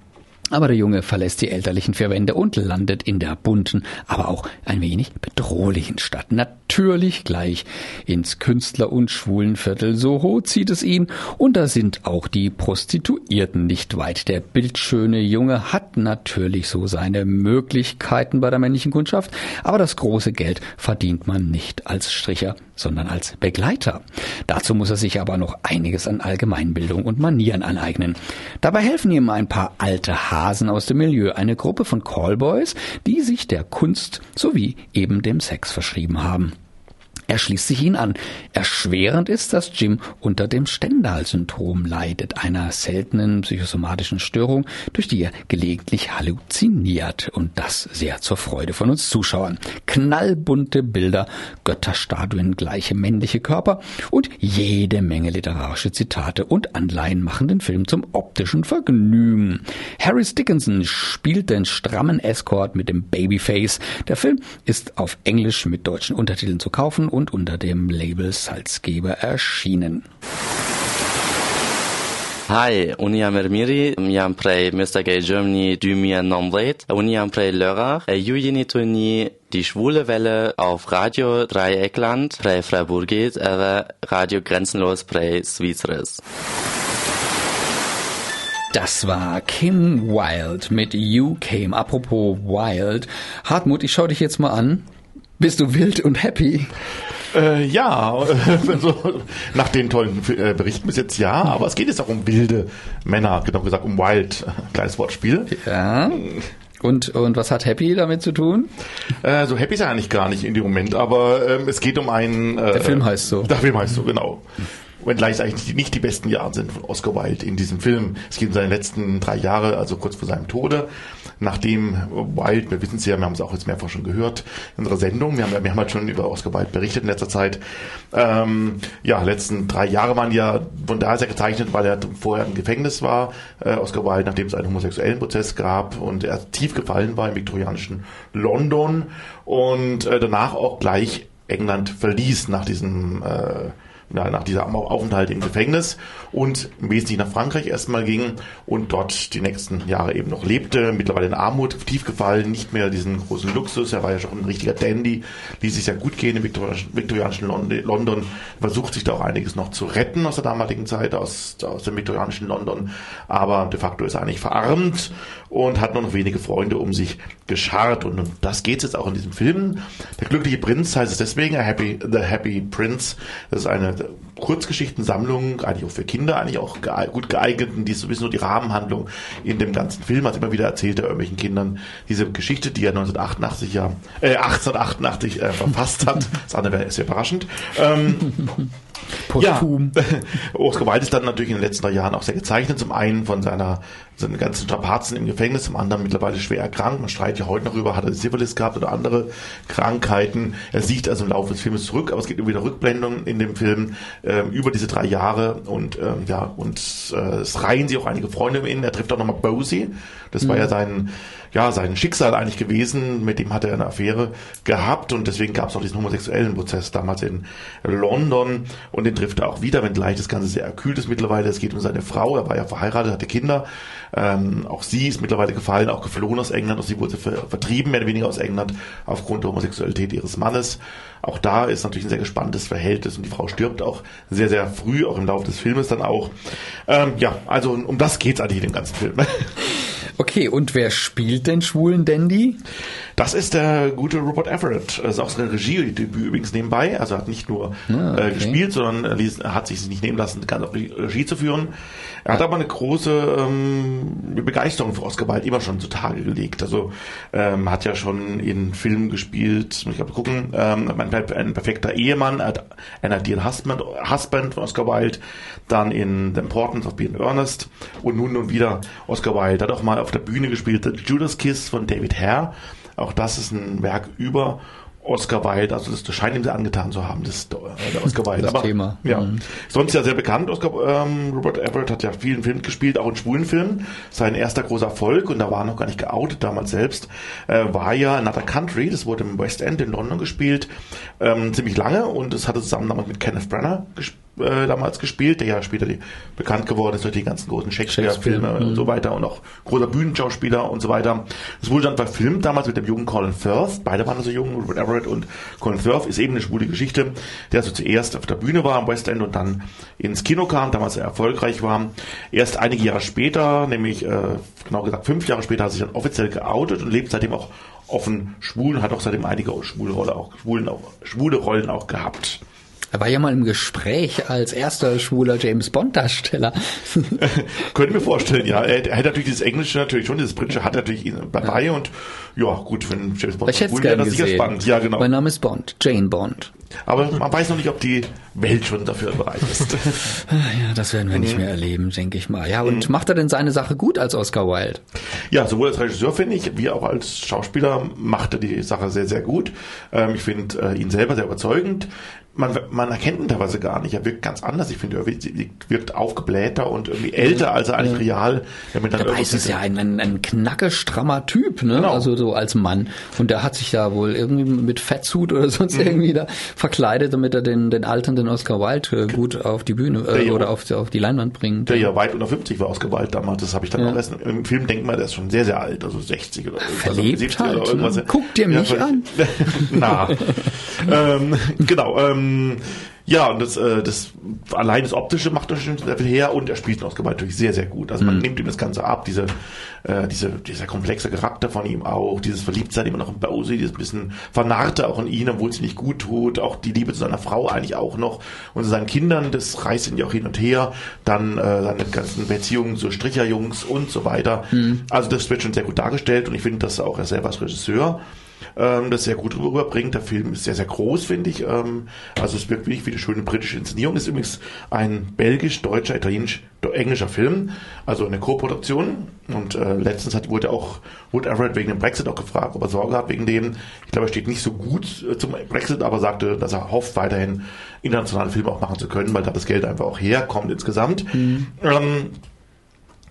Aber der Junge verlässt die elterlichen vier Wände und landet in der bunten, aber auch ein wenig bedrohlichen Stadt. Natürlich gleich ins Künstler- und Schwulenviertel Soho zieht es ihn und da sind auch die Prostituierten nicht weit. Der bildschöne Junge hat natürlich so seine Möglichkeiten bei der männlichen Kundschaft, aber das große Geld verdient man nicht als Stricher sondern als Begleiter. Dazu muss er sich aber noch einiges an Allgemeinbildung und Manieren aneignen. Dabei helfen ihm ein paar alte Hasen aus dem Milieu, eine Gruppe von Callboys, die sich der Kunst sowie eben dem Sex verschrieben haben. Er schließt sich ihn an. Erschwerend ist, dass Jim unter dem Stendhal-Syndrom leidet, einer seltenen psychosomatischen Störung, durch die er gelegentlich halluziniert und das sehr zur Freude von uns Zuschauern. Knallbunte Bilder, Götterstatuen, gleiche männliche Körper und jede Menge literarische Zitate und Anleihen machen den Film zum optischen Vergnügen. Harris Dickinson spielt den strammen Escort mit dem Babyface. Der Film ist auf Englisch mit deutschen Untertiteln zu kaufen und unter dem Label Salzgeber erschienen. Hi, unë jam Ermiri, jam prej Mr. Gay Germany 2019. Unë jam prej Lörrach. Ju jeni të një die schwule Welle auf Radio Dreieckland, prej Freiburgit, edhe Radio Grenzenlos prej Svizres. Das war Kim Wilde mit You Came. Apropos Wild. Hartmut, ich schau dich jetzt mal an. Bist du wild und happy? Äh, ja, also, nach den tollen äh, Berichten bis jetzt ja, aber es geht jetzt auch um wilde Männer, genau gesagt um Wild, kleines Wortspiel. Ja. Und, und was hat Happy damit zu tun? Äh, so Happy ist er eigentlich gar nicht in dem Moment, aber ähm, es geht um einen... Äh, der Film heißt so. Der Film heißt so, genau. Wenngleich es eigentlich nicht die besten Jahre sind von Oscar Wilde in diesem Film. Es geht um seine letzten drei Jahre, also kurz vor seinem Tode. Nachdem Wilde, wir wissen es ja, wir haben es auch jetzt mehrfach schon gehört in unserer Sendung, wir haben, haben halt schon über Oscar Wilde berichtet in letzter Zeit. Ähm, ja, letzten drei Jahre waren ja von daher sehr gezeichnet, weil er vorher im Gefängnis war, äh, Oscar Wilde, nachdem es einen homosexuellen Prozess gab und er tief gefallen war im viktorianischen London und äh, danach auch gleich England verließ nach diesem äh, nach dieser Aufenthalt im Gefängnis und im Wesentlichen nach Frankreich erstmal ging und dort die nächsten Jahre eben noch lebte, mittlerweile in Armut, tief gefallen, nicht mehr diesen großen Luxus, er war ja schon ein richtiger Dandy, ließ sich ja gut gehen im viktorianischen London, versucht sich da auch einiges noch zu retten aus der damaligen Zeit, aus, aus dem viktorianischen London, aber de facto ist er eigentlich verarmt und hat nur noch wenige Freunde um sich geschart. Und um das geht es jetzt auch in diesem Film. Der glückliche Prinz heißt es deswegen, Happy, The Happy Prince, das ist eine Kurzgeschichtensammlung, eigentlich auch für Kinder, eigentlich auch gut geeignet. Und die ist sowieso nur die Rahmenhandlung in dem ganzen Film. Hat immer wieder erzählt er irgendwelchen Kindern diese Geschichte, die er 1988 ja, äh, 1888 äh, verfasst hat. Das andere wäre sehr überraschend. Ähm, Posthum. Ja, Oscar Wilde ist dann natürlich in den letzten drei Jahren auch sehr gezeichnet. Zum einen von seiner seine ganzen Strapazen im Gefängnis, zum anderen mittlerweile schwer erkrankt. Man streitet ja heute noch über, hat er Syphilis gehabt oder andere Krankheiten. Er sieht also im Laufe des Films zurück, aber es gibt immer wieder Rückblendungen in dem Film äh, über diese drei Jahre und ähm, ja, und äh, es reihen sich auch einige Freunde ihn. Er trifft auch nochmal Bosie. Das mhm. war ja sein ja, sein Schicksal eigentlich gewesen. Mit dem hat er eine Affäre gehabt und deswegen gab es auch diesen homosexuellen Prozess damals in London und den trifft er auch wieder, wenngleich das Ganze sehr erkühlt ist mittlerweile. Es geht um seine Frau, er war ja verheiratet, hatte Kinder. Ähm, auch sie ist mittlerweile gefallen, auch geflohen aus England. Auch sie wurde ver vertrieben, mehr oder weniger aus England, aufgrund der Homosexualität ihres Mannes. Auch da ist natürlich ein sehr gespanntes Verhältnis und die Frau stirbt auch sehr, sehr früh, auch im Laufe des Filmes dann auch. Ähm, ja, also um das geht's eigentlich in dem ganzen Film. Okay, und wer spielt den schwulen Dandy? Das ist der gute Robert Everett. Das ist auch sein Regiedebüt übrigens nebenbei. Also er hat nicht nur ah, okay. äh, gespielt, sondern er hat sich nicht nehmen lassen, ganz die Regie zu führen. Er hat aber eine große ähm, Begeisterung für Oscar Wilde immer schon zutage gelegt. Also ähm, hat ja schon in Filmen gespielt, muss ich glaube gucken, ähm, ein, ein, perfekter Ehemann, ein Ideal Husband, Husband von Oscar Wilde, dann in The Importance of Being Earnest und nun und wieder Oscar Wilde. Hat auch mal auf der Bühne gespielt The Judas Kiss von David Hare. Auch das ist ein Werk über Oscar Wilde, also das, scheint ihm sehr angetan zu haben, das, äh, der Oscar Wilde. Das Aber, Thema. Ja. Mhm. Sonst ja sehr bekannt, Oscar, ähm, Robert Everett hat ja vielen Filmen gespielt, auch in schwulen Filmen. Sein erster großer Erfolg, und da war er noch gar nicht geoutet damals selbst, äh, war ja Another Country, das wurde im West End in London gespielt, ähm, ziemlich lange und das hatte zusammen damals mit Kenneth Branagh gespielt äh, damals gespielt, der ja später die, bekannt geworden ist durch die ganzen großen Shakespeare-Filme Shakespeare, und so mhm. weiter und auch großer Bühnenschauspieler und so weiter. Es wurde dann verfilmt damals mit dem jungen Colin Firth, beide waren also jung, Robert Everett und Colin Firth ist eben eine schwule Geschichte, der also zuerst auf der Bühne war am West End und dann ins Kino kam, damals sehr erfolgreich war. Erst einige Jahre später, nämlich äh, genau gesagt fünf Jahre später, hat sich dann offiziell geoutet und lebt seitdem auch offen schwul und hat auch seitdem einige schwule, Rolle auch, schwulen auch, schwule Rollen auch gehabt. Er war ja mal im Gespräch als erster schwuler James Bond Darsteller. Könnte mir vorstellen, ja. Er, er hat natürlich dieses Englische natürlich schon, dieses Britische hat natürlich dabei ja. und ja, gut, wenn James Bond ich schwul wäre, das sicher spannend. Ja, genau. Mein Name ist Bond, Jane Bond. Aber man weiß noch nicht, ob die Welt schon dafür bereit ist. ja, das werden wir mhm. nicht mehr erleben, denke ich mal. Ja, und mhm. macht er denn seine Sache gut als Oscar Wilde? Ja, sowohl als Regisseur finde ich, wie auch als Schauspieler macht er die Sache sehr, sehr gut. Ähm, ich finde äh, ihn selber sehr überzeugend. Man, man erkennt ihn teilweise gar nicht. Er wirkt ganz anders. Ich finde, er wirkt aufgeblähter und irgendwie älter, als er eigentlich real. Damit dann Dabei ist es ja ein, ein, ein knacke, strammer Typ, ne? Genau. Also so als Mann. Und der hat sich da wohl irgendwie mit Fettsuit oder sonst mhm. irgendwie da verkleidet, damit er den, den alternden Oscar Wilde äh, gut auf die Bühne äh, oder auf, auf die Leinwand bringt. Der ja weit unter 50 war Oscar Wilde damals. Das habe ich dann ja. auch erst im Film denkt man, der ist schon sehr, sehr alt, also 60 oder Verlebt also halt, oder irgendwas. Ne? Guck dir mich ja, an. Na. ähm, genau. Ähm, ja, und das, äh, das allein das Optische macht natürlich sehr viel her und er spielt Oscar Wilde natürlich sehr, sehr gut. Also man mhm. nimmt ihm das Ganze ab, diese, äh, diese, dieser komplexe Charakter von ihm auch, dieses Verliebtsein immer noch in Bowsy, dieses bisschen Vernarrte auch in ihn, obwohl es nicht gut tut, auch die Liebe zu seiner Frau eigentlich auch noch und zu seinen Kindern, das reißt ihn ja auch hin und her, dann äh, seine ganzen Beziehungen zu Stricherjungs und so weiter. Mhm. Also das wird schon sehr gut dargestellt und ich finde, dass auch er selber als Regisseur ähm, das sehr gut rüberbringt. Der Film ist sehr, sehr groß, finde ich. Ähm, also es wirkt wirklich wie eine schöne britische Inszenierung. Ist übrigens ein belgisch, deutscher, italienisch, englischer Film, also eine Co-Produktion. Und äh, letztens hat, wurde auch Wood Everett wegen dem Brexit auch gefragt, ob er Sorge hat wegen dem. Ich glaube, er steht nicht so gut äh, zum Brexit, aber sagte, dass er hofft, weiterhin internationale Filme auch machen zu können, weil da das Geld einfach auch herkommt insgesamt. Mhm. Ähm,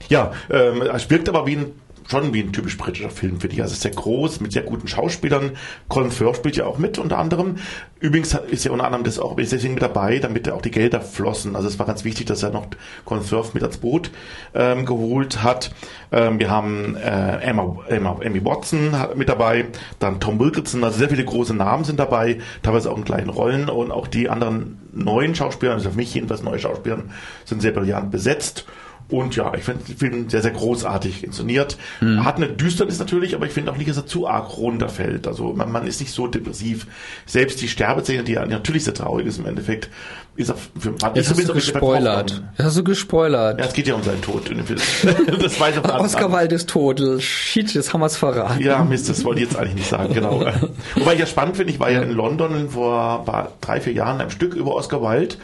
ja, ähm, es wirkt aber wie ein schon wie ein typisch britischer Film, finde ich. Also sehr groß, mit sehr guten Schauspielern. Colin Firth spielt ja auch mit, unter anderem. Übrigens ist ja unter anderem das auch, deswegen mit dabei, damit auch die Gelder flossen. Also es war ganz wichtig, dass er noch Colin Firth mit ans Boot ähm, geholt hat. Ähm, wir haben äh, Emma, Emma, Emmy Watson mit dabei, dann Tom Wilkinson, also sehr viele große Namen sind dabei, teilweise auch in kleinen Rollen und auch die anderen neuen Schauspieler, also für mich jedenfalls neue Schauspieler, sind sehr brillant besetzt. Und ja, ich finde den Film sehr, sehr großartig inszeniert. Mhm. Hat eine Düsternis natürlich, aber ich finde auch nicht, dass er zu arg runterfällt. Also man, man ist nicht so depressiv. Selbst die Sterbeszene, die ja natürlich sehr traurig ist im Endeffekt, ist auf, für, hat Jetzt hast du gespoilert. Jetzt hast du gespoilert. Ja, es geht ja um seinen Tod in dem Film. das weiß auch Oscar Wilde ist tot. Shit, jetzt haben wir es verraten. Ja, Mist, das wollte ich jetzt eigentlich nicht sagen, genau. Wobei ich ja spannend finde, ich war ja in London vor drei, vier Jahren ein Stück über Oscar Wilde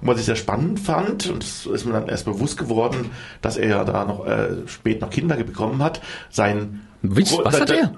und was ich sehr spannend fand, und es ist mir dann erst bewusst geworden, dass er ja da noch äh, spät noch Kinder bekommen hat, sein... Wie, was hat er?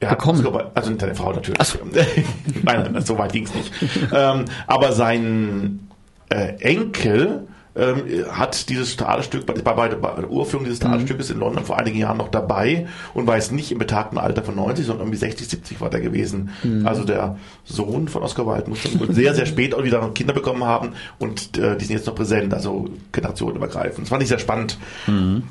Er bekommen. Also seine Frau natürlich. So. nein, nein, so weit ging es nicht. ähm, aber sein äh, Enkel ähm, hat dieses Theaterstück bei, bei, bei der Urführung dieses mhm. Theaterstückes in London vor einigen Jahren noch dabei und war jetzt nicht im betagten Alter von 90, sondern irgendwie 60, 70 war der gewesen. Mhm. Also der Sohn von Oscar Wilde muss dann sehr, sehr spät auch wieder Kinder bekommen haben und äh, die sind jetzt noch präsent, also generationenübergreifend. Das fand ich sehr spannend. Mhm.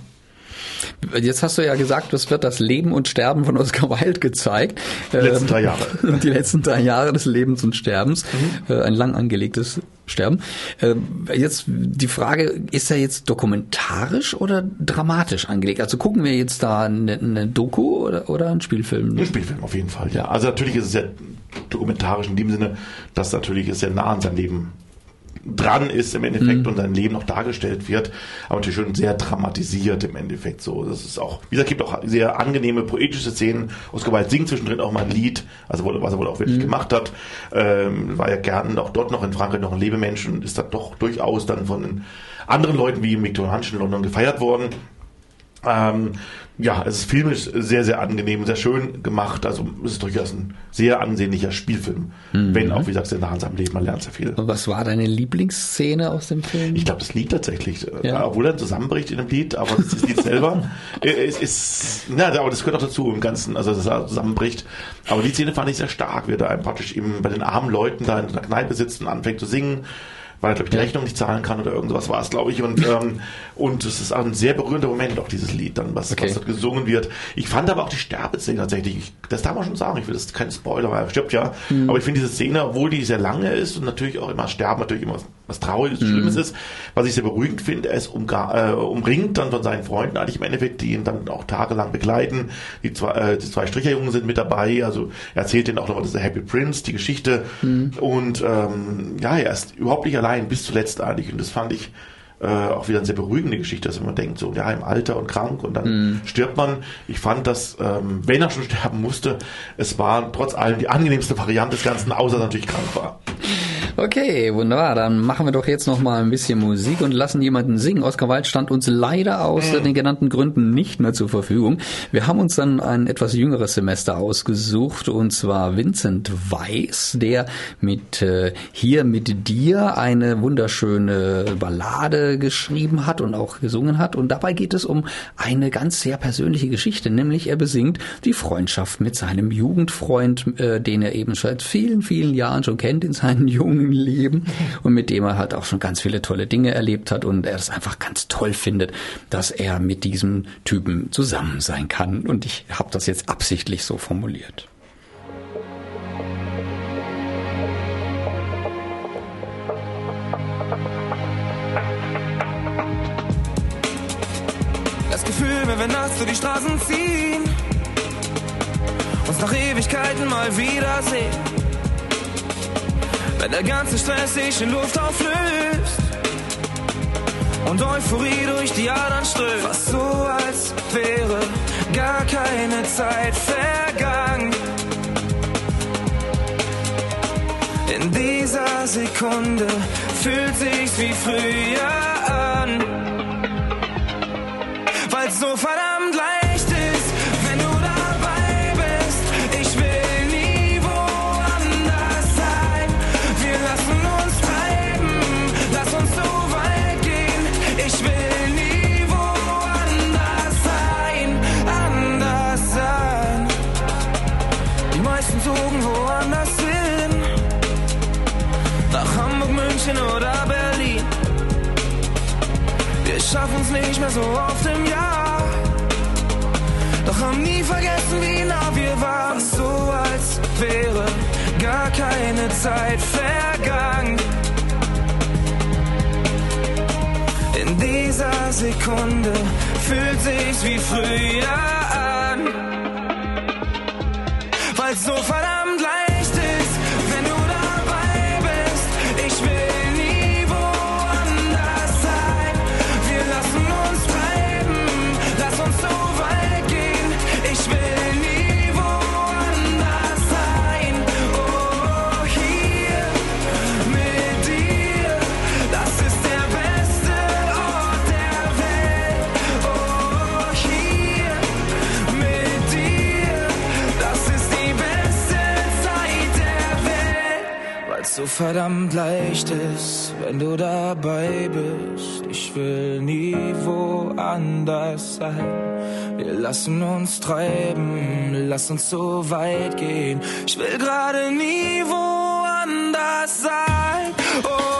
Jetzt hast du ja gesagt, es wird das Leben und Sterben von Oscar Wilde gezeigt. Die letzten drei Jahre. Die letzten drei Jahre des Lebens und Sterbens. Mhm. Ein lang angelegtes Sterben. Ähm, jetzt die Frage, ist er jetzt dokumentarisch oder dramatisch angelegt? Also gucken wir jetzt da eine, eine Doku oder, oder einen Spielfilm? Ein Spielfilm auf jeden Fall, ja. Also natürlich ist es ja dokumentarisch in dem Sinne, dass natürlich es sehr nah an sein Leben dran ist im Endeffekt mhm. und sein Leben noch dargestellt wird, aber natürlich schon sehr dramatisiert im Endeffekt so. Das ist auch, wie gesagt, gibt auch sehr angenehme poetische Szenen. Oscar Wilde singt zwischendrin auch mal ein Lied, also was er wohl auch wirklich mhm. gemacht hat. Ähm, war ja gern auch dort noch in Frankreich noch ein Lebemensch und ist dann doch durchaus dann von anderen Leuten wie im viktorianischen London gefeiert worden. Ähm, ja, es ist filmisch sehr, sehr angenehm, sehr schön gemacht. Also es ist durchaus ein sehr ansehnlicher Spielfilm. Mhm. Wenn auch, wie gesagt, sehr nah an seinem Leben, man lernt sehr viel. Und was war deine Lieblingsszene aus dem Film? Ich glaube, das Lied tatsächlich. Ja. Obwohl er zusammenbricht in dem Lied, aber das, Lied selber es ist, na, aber das gehört auch dazu im Ganzen, also dass er zusammenbricht. Aber die Szene fand ich sehr stark, wie er da praktisch eben bei den armen Leuten da in der Kneipe sitzt und anfängt zu singen weil er, glaube ich, die Rechnung nicht zahlen kann oder irgendwas war es, glaube ich. Und, ähm, und es ist auch ein sehr berührender Moment, auch dieses Lied, dann, was, okay. was dort gesungen wird. Ich fand aber auch die Sterbeszene tatsächlich, ich, das darf man schon sagen, ich will das kein Spoiler, weil er stirbt ja. Mhm. Aber ich finde diese Szene, obwohl die sehr lange ist und natürlich auch immer Sterben natürlich immer was, Trauriges, mhm. Schlimmes ist, was ich sehr beruhigend finde, er ist umga äh, umringt dann von seinen Freunden eigentlich im Endeffekt, die ihn dann auch tagelang begleiten. Die zwei, äh, die zwei Stricherjungen sind mit dabei, also er erzählt denen auch noch das Happy Prince, die Geschichte. Mhm. Und ähm, ja, er ist überhaupt nicht allein allein bis zuletzt eigentlich. Und das fand ich äh, auch wieder eine sehr beruhigende Geschichte, dass man denkt, so ja, im Alter und krank und dann mm. stirbt man. Ich fand, dass, ähm, wenn er schon sterben musste, es war trotz allem die angenehmste Variante des Ganzen, außer natürlich krank war. Okay, wunderbar. Dann machen wir doch jetzt noch mal ein bisschen Musik und lassen jemanden singen. Oskar Wilde stand uns leider aus den genannten Gründen nicht mehr zur Verfügung. Wir haben uns dann ein etwas jüngeres Semester ausgesucht und zwar Vincent Weiss, der mit äh, hier mit dir eine wunderschöne Ballade geschrieben hat und auch gesungen hat. Und dabei geht es um eine ganz sehr persönliche Geschichte, nämlich er besingt die Freundschaft mit seinem Jugendfreund, äh, den er eben seit vielen, vielen Jahren schon kennt in seinen jungen Leben und mit dem er halt auch schon ganz viele tolle Dinge erlebt hat und er es einfach ganz toll findet, dass er mit diesem Typen zusammen sein kann. Und ich habe das jetzt absichtlich so formuliert. Das Gefühl, wenn wir nachts durch die Straßen ziehen, uns nach Ewigkeiten mal wiedersehen. Wenn der ganze Stress sich in Luft auflöst und Euphorie durch die Adern strömt. Fast so, als wäre gar keine Zeit vergangen. In dieser Sekunde fühlt sich's wie früher an. Weil's so verdammt München oder Berlin. Wir schaffen's nicht mehr so oft im Jahr. Doch haben nie vergessen, wie nah wir waren. So, als wäre gar keine Zeit vergangen. In dieser Sekunde fühlt sich's wie früher an. Weil's so verdammt so verdammt leicht ist, wenn du dabei bist. Ich will nie woanders sein. Wir lassen uns treiben, lass uns so weit gehen. Ich will gerade nie woanders sein. Oh,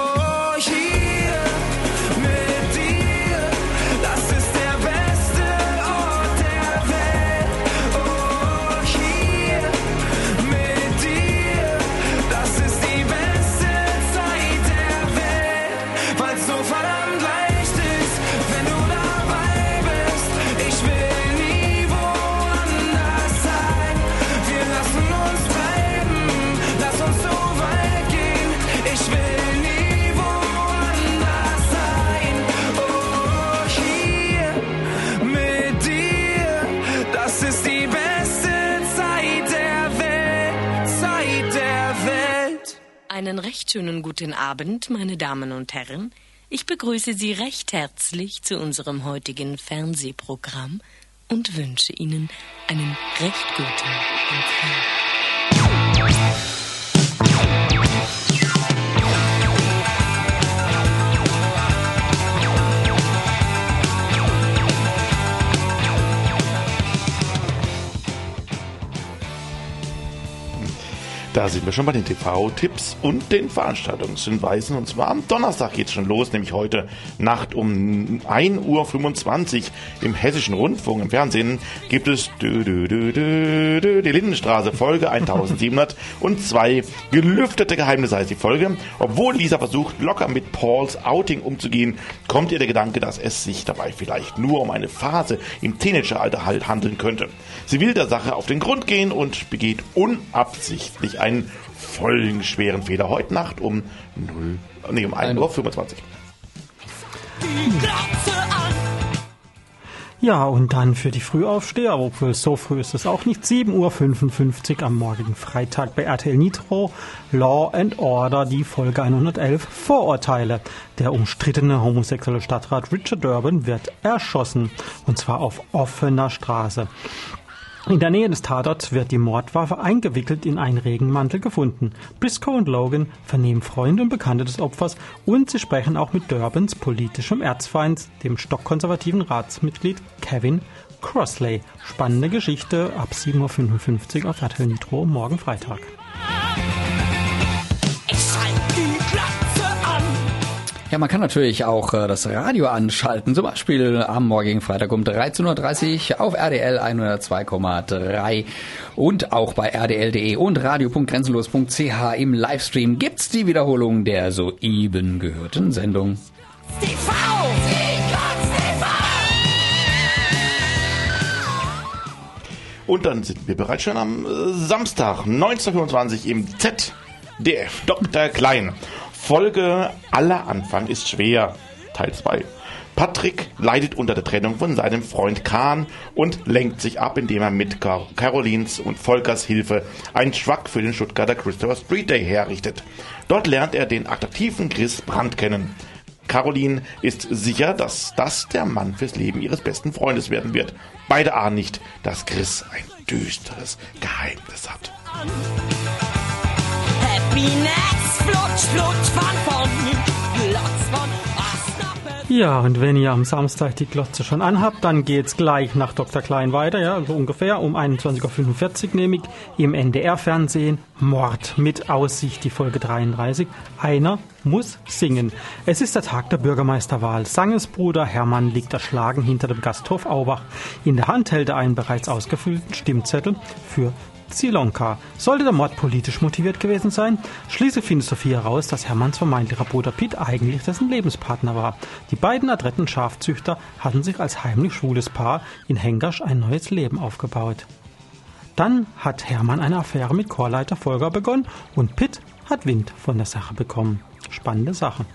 Einen recht schönen guten Abend, meine Damen und Herren. Ich begrüße Sie recht herzlich zu unserem heutigen Fernsehprogramm und wünsche Ihnen einen recht guten Empfang. Da sind wir schon bei den TV-Tipps und den Veranstaltungshinweisen. Und zwar am Donnerstag geht's schon los, nämlich heute Nacht um 1.25 Uhr im Hessischen Rundfunk. Im Fernsehen gibt es die Lindenstraße, Folge 1702. Gelüftete Geheimnisse heißt die Folge. Obwohl Lisa versucht, locker mit Pauls Outing umzugehen, kommt ihr der Gedanke, dass es sich dabei vielleicht nur um eine Phase im Teenageralter halt handeln könnte. Sie will der Sache auf den Grund gehen und begeht unabsichtlich einen vollen schweren Fehler. Heute Nacht um 0, nee, um 1.25 Uhr. Ja, und dann für die Frühaufsteher, obwohl so früh ist es auch nicht, 7.55 Uhr am morgigen Freitag bei RTL Nitro, Law and Order, die Folge 111, Vorurteile. Der umstrittene homosexuelle Stadtrat Richard Durbin wird erschossen, und zwar auf offener Straße. In der Nähe des Tatorts wird die Mordwaffe eingewickelt in einen Regenmantel gefunden. Briscoe und Logan vernehmen Freunde und Bekannte des Opfers und sie sprechen auch mit Durbins politischem Erzfeind, dem stockkonservativen Ratsmitglied Kevin Crossley. Spannende Geschichte ab 7.55 Uhr auf RTL Nitro morgen Freitag. Ja, man kann natürlich auch äh, das Radio anschalten, zum Beispiel am morgigen Freitag um 13.30 Uhr auf RDL 102,3 und auch bei rdl.de und radio.grenzenlos.ch im Livestream gibt's die Wiederholung der soeben gehörten Sendung. TV. Und dann sind wir bereits schon am äh, Samstag, 1925 im ZDF. Dr. Klein. Folge Aller Anfang ist schwer. Teil 2. Patrick leidet unter der Trennung von seinem Freund Kahn und lenkt sich ab, indem er mit Car Carolins und Volkers Hilfe einen Schwack für den Stuttgarter Christopher Street Day herrichtet. Dort lernt er den attraktiven Chris Brandt kennen. Caroline ist sicher, dass das der Mann fürs Leben ihres besten Freundes werden wird. Beide ahnen nicht, dass Chris ein düsteres Geheimnis hat. Happiness, flutsch, Ja, und wenn ihr am Samstag die Glotze schon anhabt, dann geht's gleich nach Dr. Klein weiter, ja, so ungefähr um 21.45 Uhr nämlich im NDR-Fernsehen Mord mit Aussicht, die Folge 33. Einer muss singen. Es ist der Tag der Bürgermeisterwahl. Sanges Bruder Hermann liegt erschlagen hinter dem Gasthof Aubach. In der Hand hält er einen bereits ausgefüllten Stimmzettel für Zilonka. Sollte der Mord politisch motiviert gewesen sein? Schließlich findet Sophie heraus, dass Hermanns vermeintlicher Bruder Pitt eigentlich dessen Lebenspartner war. Die beiden adretten Schafzüchter hatten sich als heimlich schwules Paar in Hengasch ein neues Leben aufgebaut. Dann hat Hermann eine Affäre mit Chorleiter Volker begonnen und Pitt hat Wind von der Sache bekommen. Spannende Sache.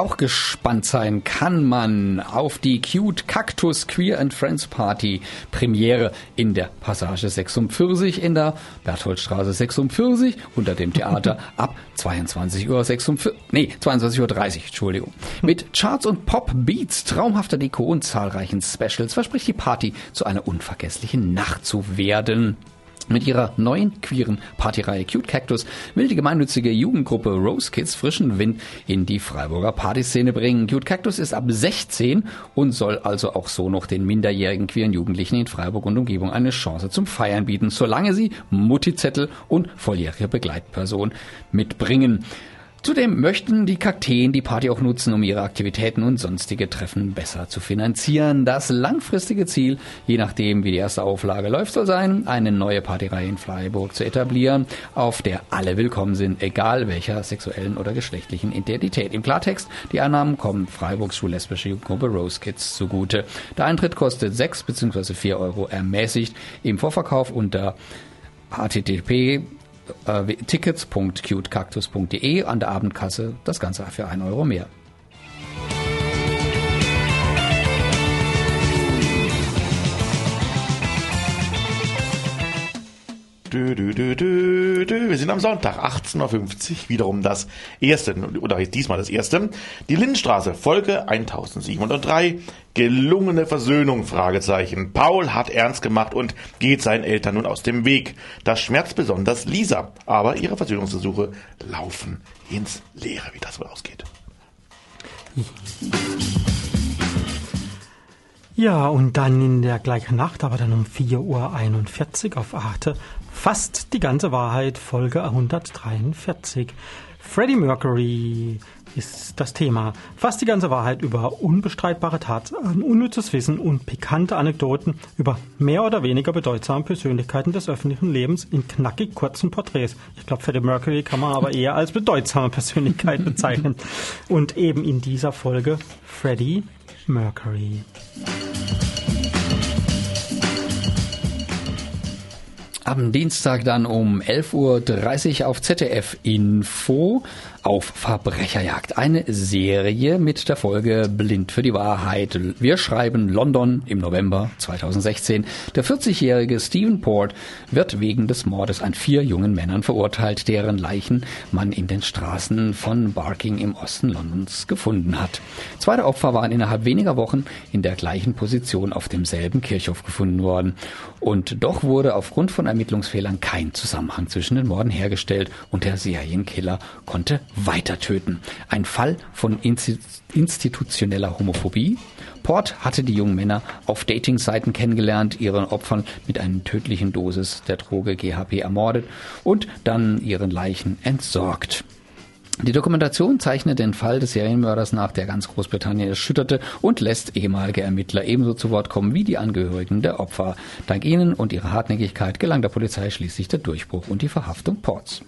Auch gespannt sein kann man auf die Cute Cactus Queer and Friends Party Premiere in der Passage 46 in der Bertholdstraße 46 unter dem Theater ab 22.46 Uhr, nee, 22.30 Uhr, Entschuldigung. Mit Charts und Pop Beats, traumhafter Deko und zahlreichen Specials verspricht die Party zu einer unvergesslichen Nacht zu werden. Mit ihrer neuen queeren Partyreihe Cute Cactus will die gemeinnützige Jugendgruppe Rose Kids frischen Wind in die Freiburger Partyszene bringen. Cute Cactus ist ab 16 und soll also auch so noch den minderjährigen queeren Jugendlichen in Freiburg und Umgebung eine Chance zum Feiern bieten, solange sie Muttizettel und volljährige Begleitperson mitbringen. Zudem möchten die Kakteen die Party auch nutzen, um ihre Aktivitäten und sonstige Treffen besser zu finanzieren. Das langfristige Ziel, je nachdem wie die erste Auflage läuft, soll sein, eine neue Partyreihe in Freiburg zu etablieren, auf der alle willkommen sind, egal welcher sexuellen oder geschlechtlichen Identität. Im Klartext, die Annahmen kommen Freiburgs schullesbische Jugendgruppe Rose Kids zugute. Der Eintritt kostet 6 bzw. 4 Euro ermäßigt im Vorverkauf unter http äh, tickets.cutecactus.de an der Abendkasse das Ganze für 1 Euro mehr. Dü, dü, dü, dü, dü. Wir sind am Sonntag, 18.50 Uhr, wiederum das erste, oder diesmal das erste. Die Lindenstraße, Folge 1703, gelungene Versöhnung, Fragezeichen. Paul hat ernst gemacht und geht seinen Eltern nun aus dem Weg. Das schmerzt besonders Lisa, aber ihre Versöhnungsversuche laufen ins Leere, wie das wohl ausgeht. Ja, und dann in der gleichen Nacht, aber dann um 4.41 Uhr auf Arte, fast die ganze Wahrheit, Folge 143. Freddie Mercury ist das Thema. Fast die ganze Wahrheit über unbestreitbare Tatsachen, unnützes Wissen und pikante Anekdoten über mehr oder weniger bedeutsame Persönlichkeiten des öffentlichen Lebens in knackig kurzen Porträts. Ich glaube, Freddie Mercury kann man aber eher als bedeutsame Persönlichkeit bezeichnen. Und eben in dieser Folge Freddie Mercury. Am Dienstag dann um 11.30 Uhr auf ZDF Info auf Verbrecherjagd. Eine Serie mit der Folge Blind für die Wahrheit. Wir schreiben London im November 2016. Der 40-jährige Stephen Port wird wegen des Mordes an vier jungen Männern verurteilt, deren Leichen man in den Straßen von Barking im Osten Londons gefunden hat. Zwei der Opfer waren innerhalb weniger Wochen in der gleichen Position auf demselben Kirchhof gefunden worden. Und doch wurde aufgrund von Ermittlungsfehlern kein Zusammenhang zwischen den Morden hergestellt und der Serienkiller konnte weiter töten. Ein Fall von Insti institutioneller Homophobie. Port hatte die jungen Männer auf Datingseiten kennengelernt, ihren Opfern mit einer tödlichen Dosis der Droge GHB ermordet und dann ihren Leichen entsorgt. Die Dokumentation zeichnet den Fall des Serienmörders nach, der ganz Großbritannien erschütterte und lässt ehemalige Ermittler ebenso zu Wort kommen wie die Angehörigen der Opfer. Dank ihnen und ihrer Hartnäckigkeit gelang der Polizei schließlich der Durchbruch und die Verhaftung Ports.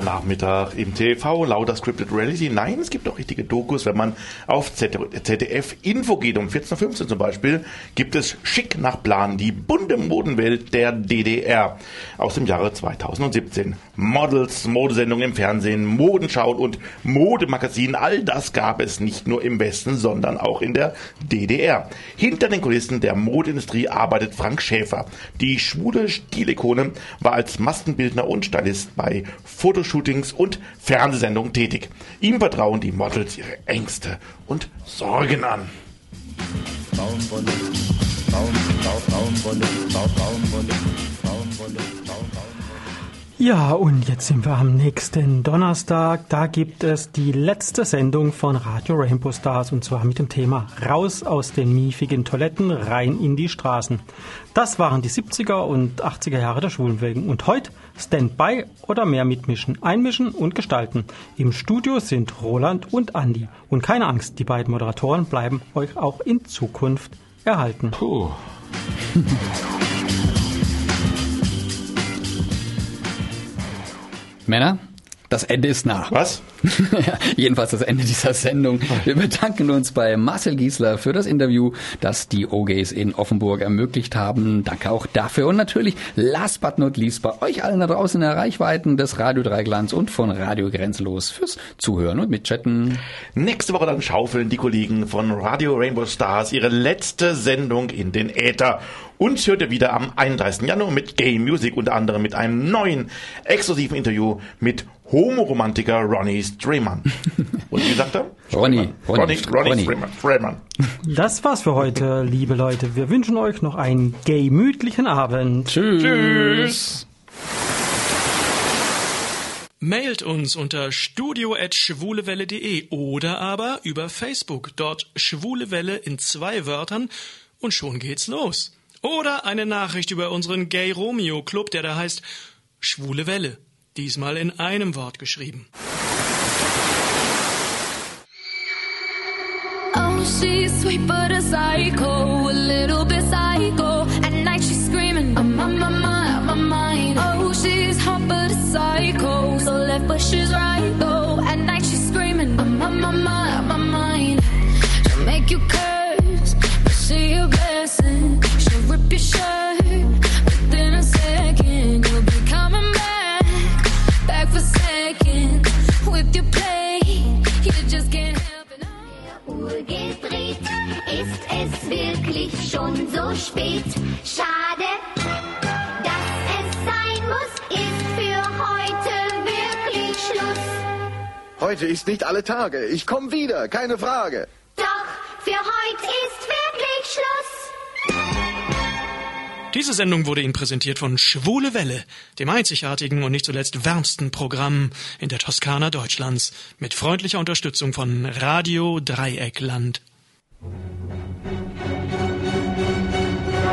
Nachmittag im TV, lauter Scripted Reality. Nein, es gibt auch richtige Dokus. Wenn man auf ZDF Info geht, um 14.15 Uhr zum Beispiel, gibt es Schick nach Plan, die bunte Modenwelt der DDR aus dem Jahre 2017. Models, Modesendungen im Fernsehen, Modenschauen und Modemagazinen, all das gab es nicht nur im Westen, sondern auch in der DDR. Hinter den Kulissen der Modeindustrie arbeitet Frank Schäfer. Die schwule Stilikone war als Maskenbildner und Stylist bei Fotoshootings und Fernsehsendungen tätig. Ihm vertrauen die Models ihre Ängste und Sorgen an. Baumwolle, Baum, Baum, Baumwolle, Baum, Baumwolle, Baumwolle, Baum, Baumwolle. Ja, und jetzt sind wir am nächsten Donnerstag. Da gibt es die letzte Sendung von Radio Rainbow Stars und zwar mit dem Thema Raus aus den miefigen Toiletten, rein in die Straßen. Das waren die 70er und 80er Jahre der Schwulenwellen. Und heute Standby oder mehr mitmischen, einmischen und gestalten. Im Studio sind Roland und Andi. Und keine Angst, die beiden Moderatoren bleiben euch auch in Zukunft erhalten. Puh. Männer, das Ende ist nah. Was? Ja, Jedenfalls das Ende dieser Sendung. Wir bedanken uns bei Marcel Giesler für das Interview, das die OGs in Offenburg ermöglicht haben. Danke auch dafür. Und natürlich, last but not least, bei euch allen da draußen in der Reichweiten des Radio Dreiglanz und von Radio Grenzlos fürs Zuhören und Mitchatten. Nächste Woche dann schaufeln die Kollegen von Radio Rainbow Stars ihre letzte Sendung in den Äther. Uns hört ihr wieder am 31. Januar mit Gay Music, unter anderem mit einem neuen exklusiven Interview mit Homoromantiker Ronnie Strayman. Und wie sagt er? Ronny, Ronny. Strayman. Strayman. Das war's für heute, liebe Leute. Wir wünschen euch noch einen gemütlichen Abend. Tschüss. Mailt uns unter studio.schwulewelle.de oder aber über Facebook, dort Schwule Welle in zwei Wörtern und schon geht's los. Oder eine Nachricht über unseren Gay Romeo Club, der da heißt Schwule Welle. Diesmal in einem Wort geschrieben. Oh, she's sweet but a psycho, a little bit psycho. At night she's screaming, I'm on my mind, on my mind. Oh, she's hot but a psycho, so left but she's right though. At night she's screaming, I'm on my mind, on my mind. She'll make you curse, spät. Schade, dass es sein muss, ist für heute wirklich Schluss. Heute ist nicht alle Tage. Ich komme wieder, keine Frage. Doch für heute ist wirklich Schluss. Diese Sendung wurde Ihnen präsentiert von Schwule Welle, dem einzigartigen und nicht zuletzt wärmsten Programm in der Toskana Deutschlands, mit freundlicher Unterstützung von Radio Dreieckland. Musik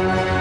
Thank you.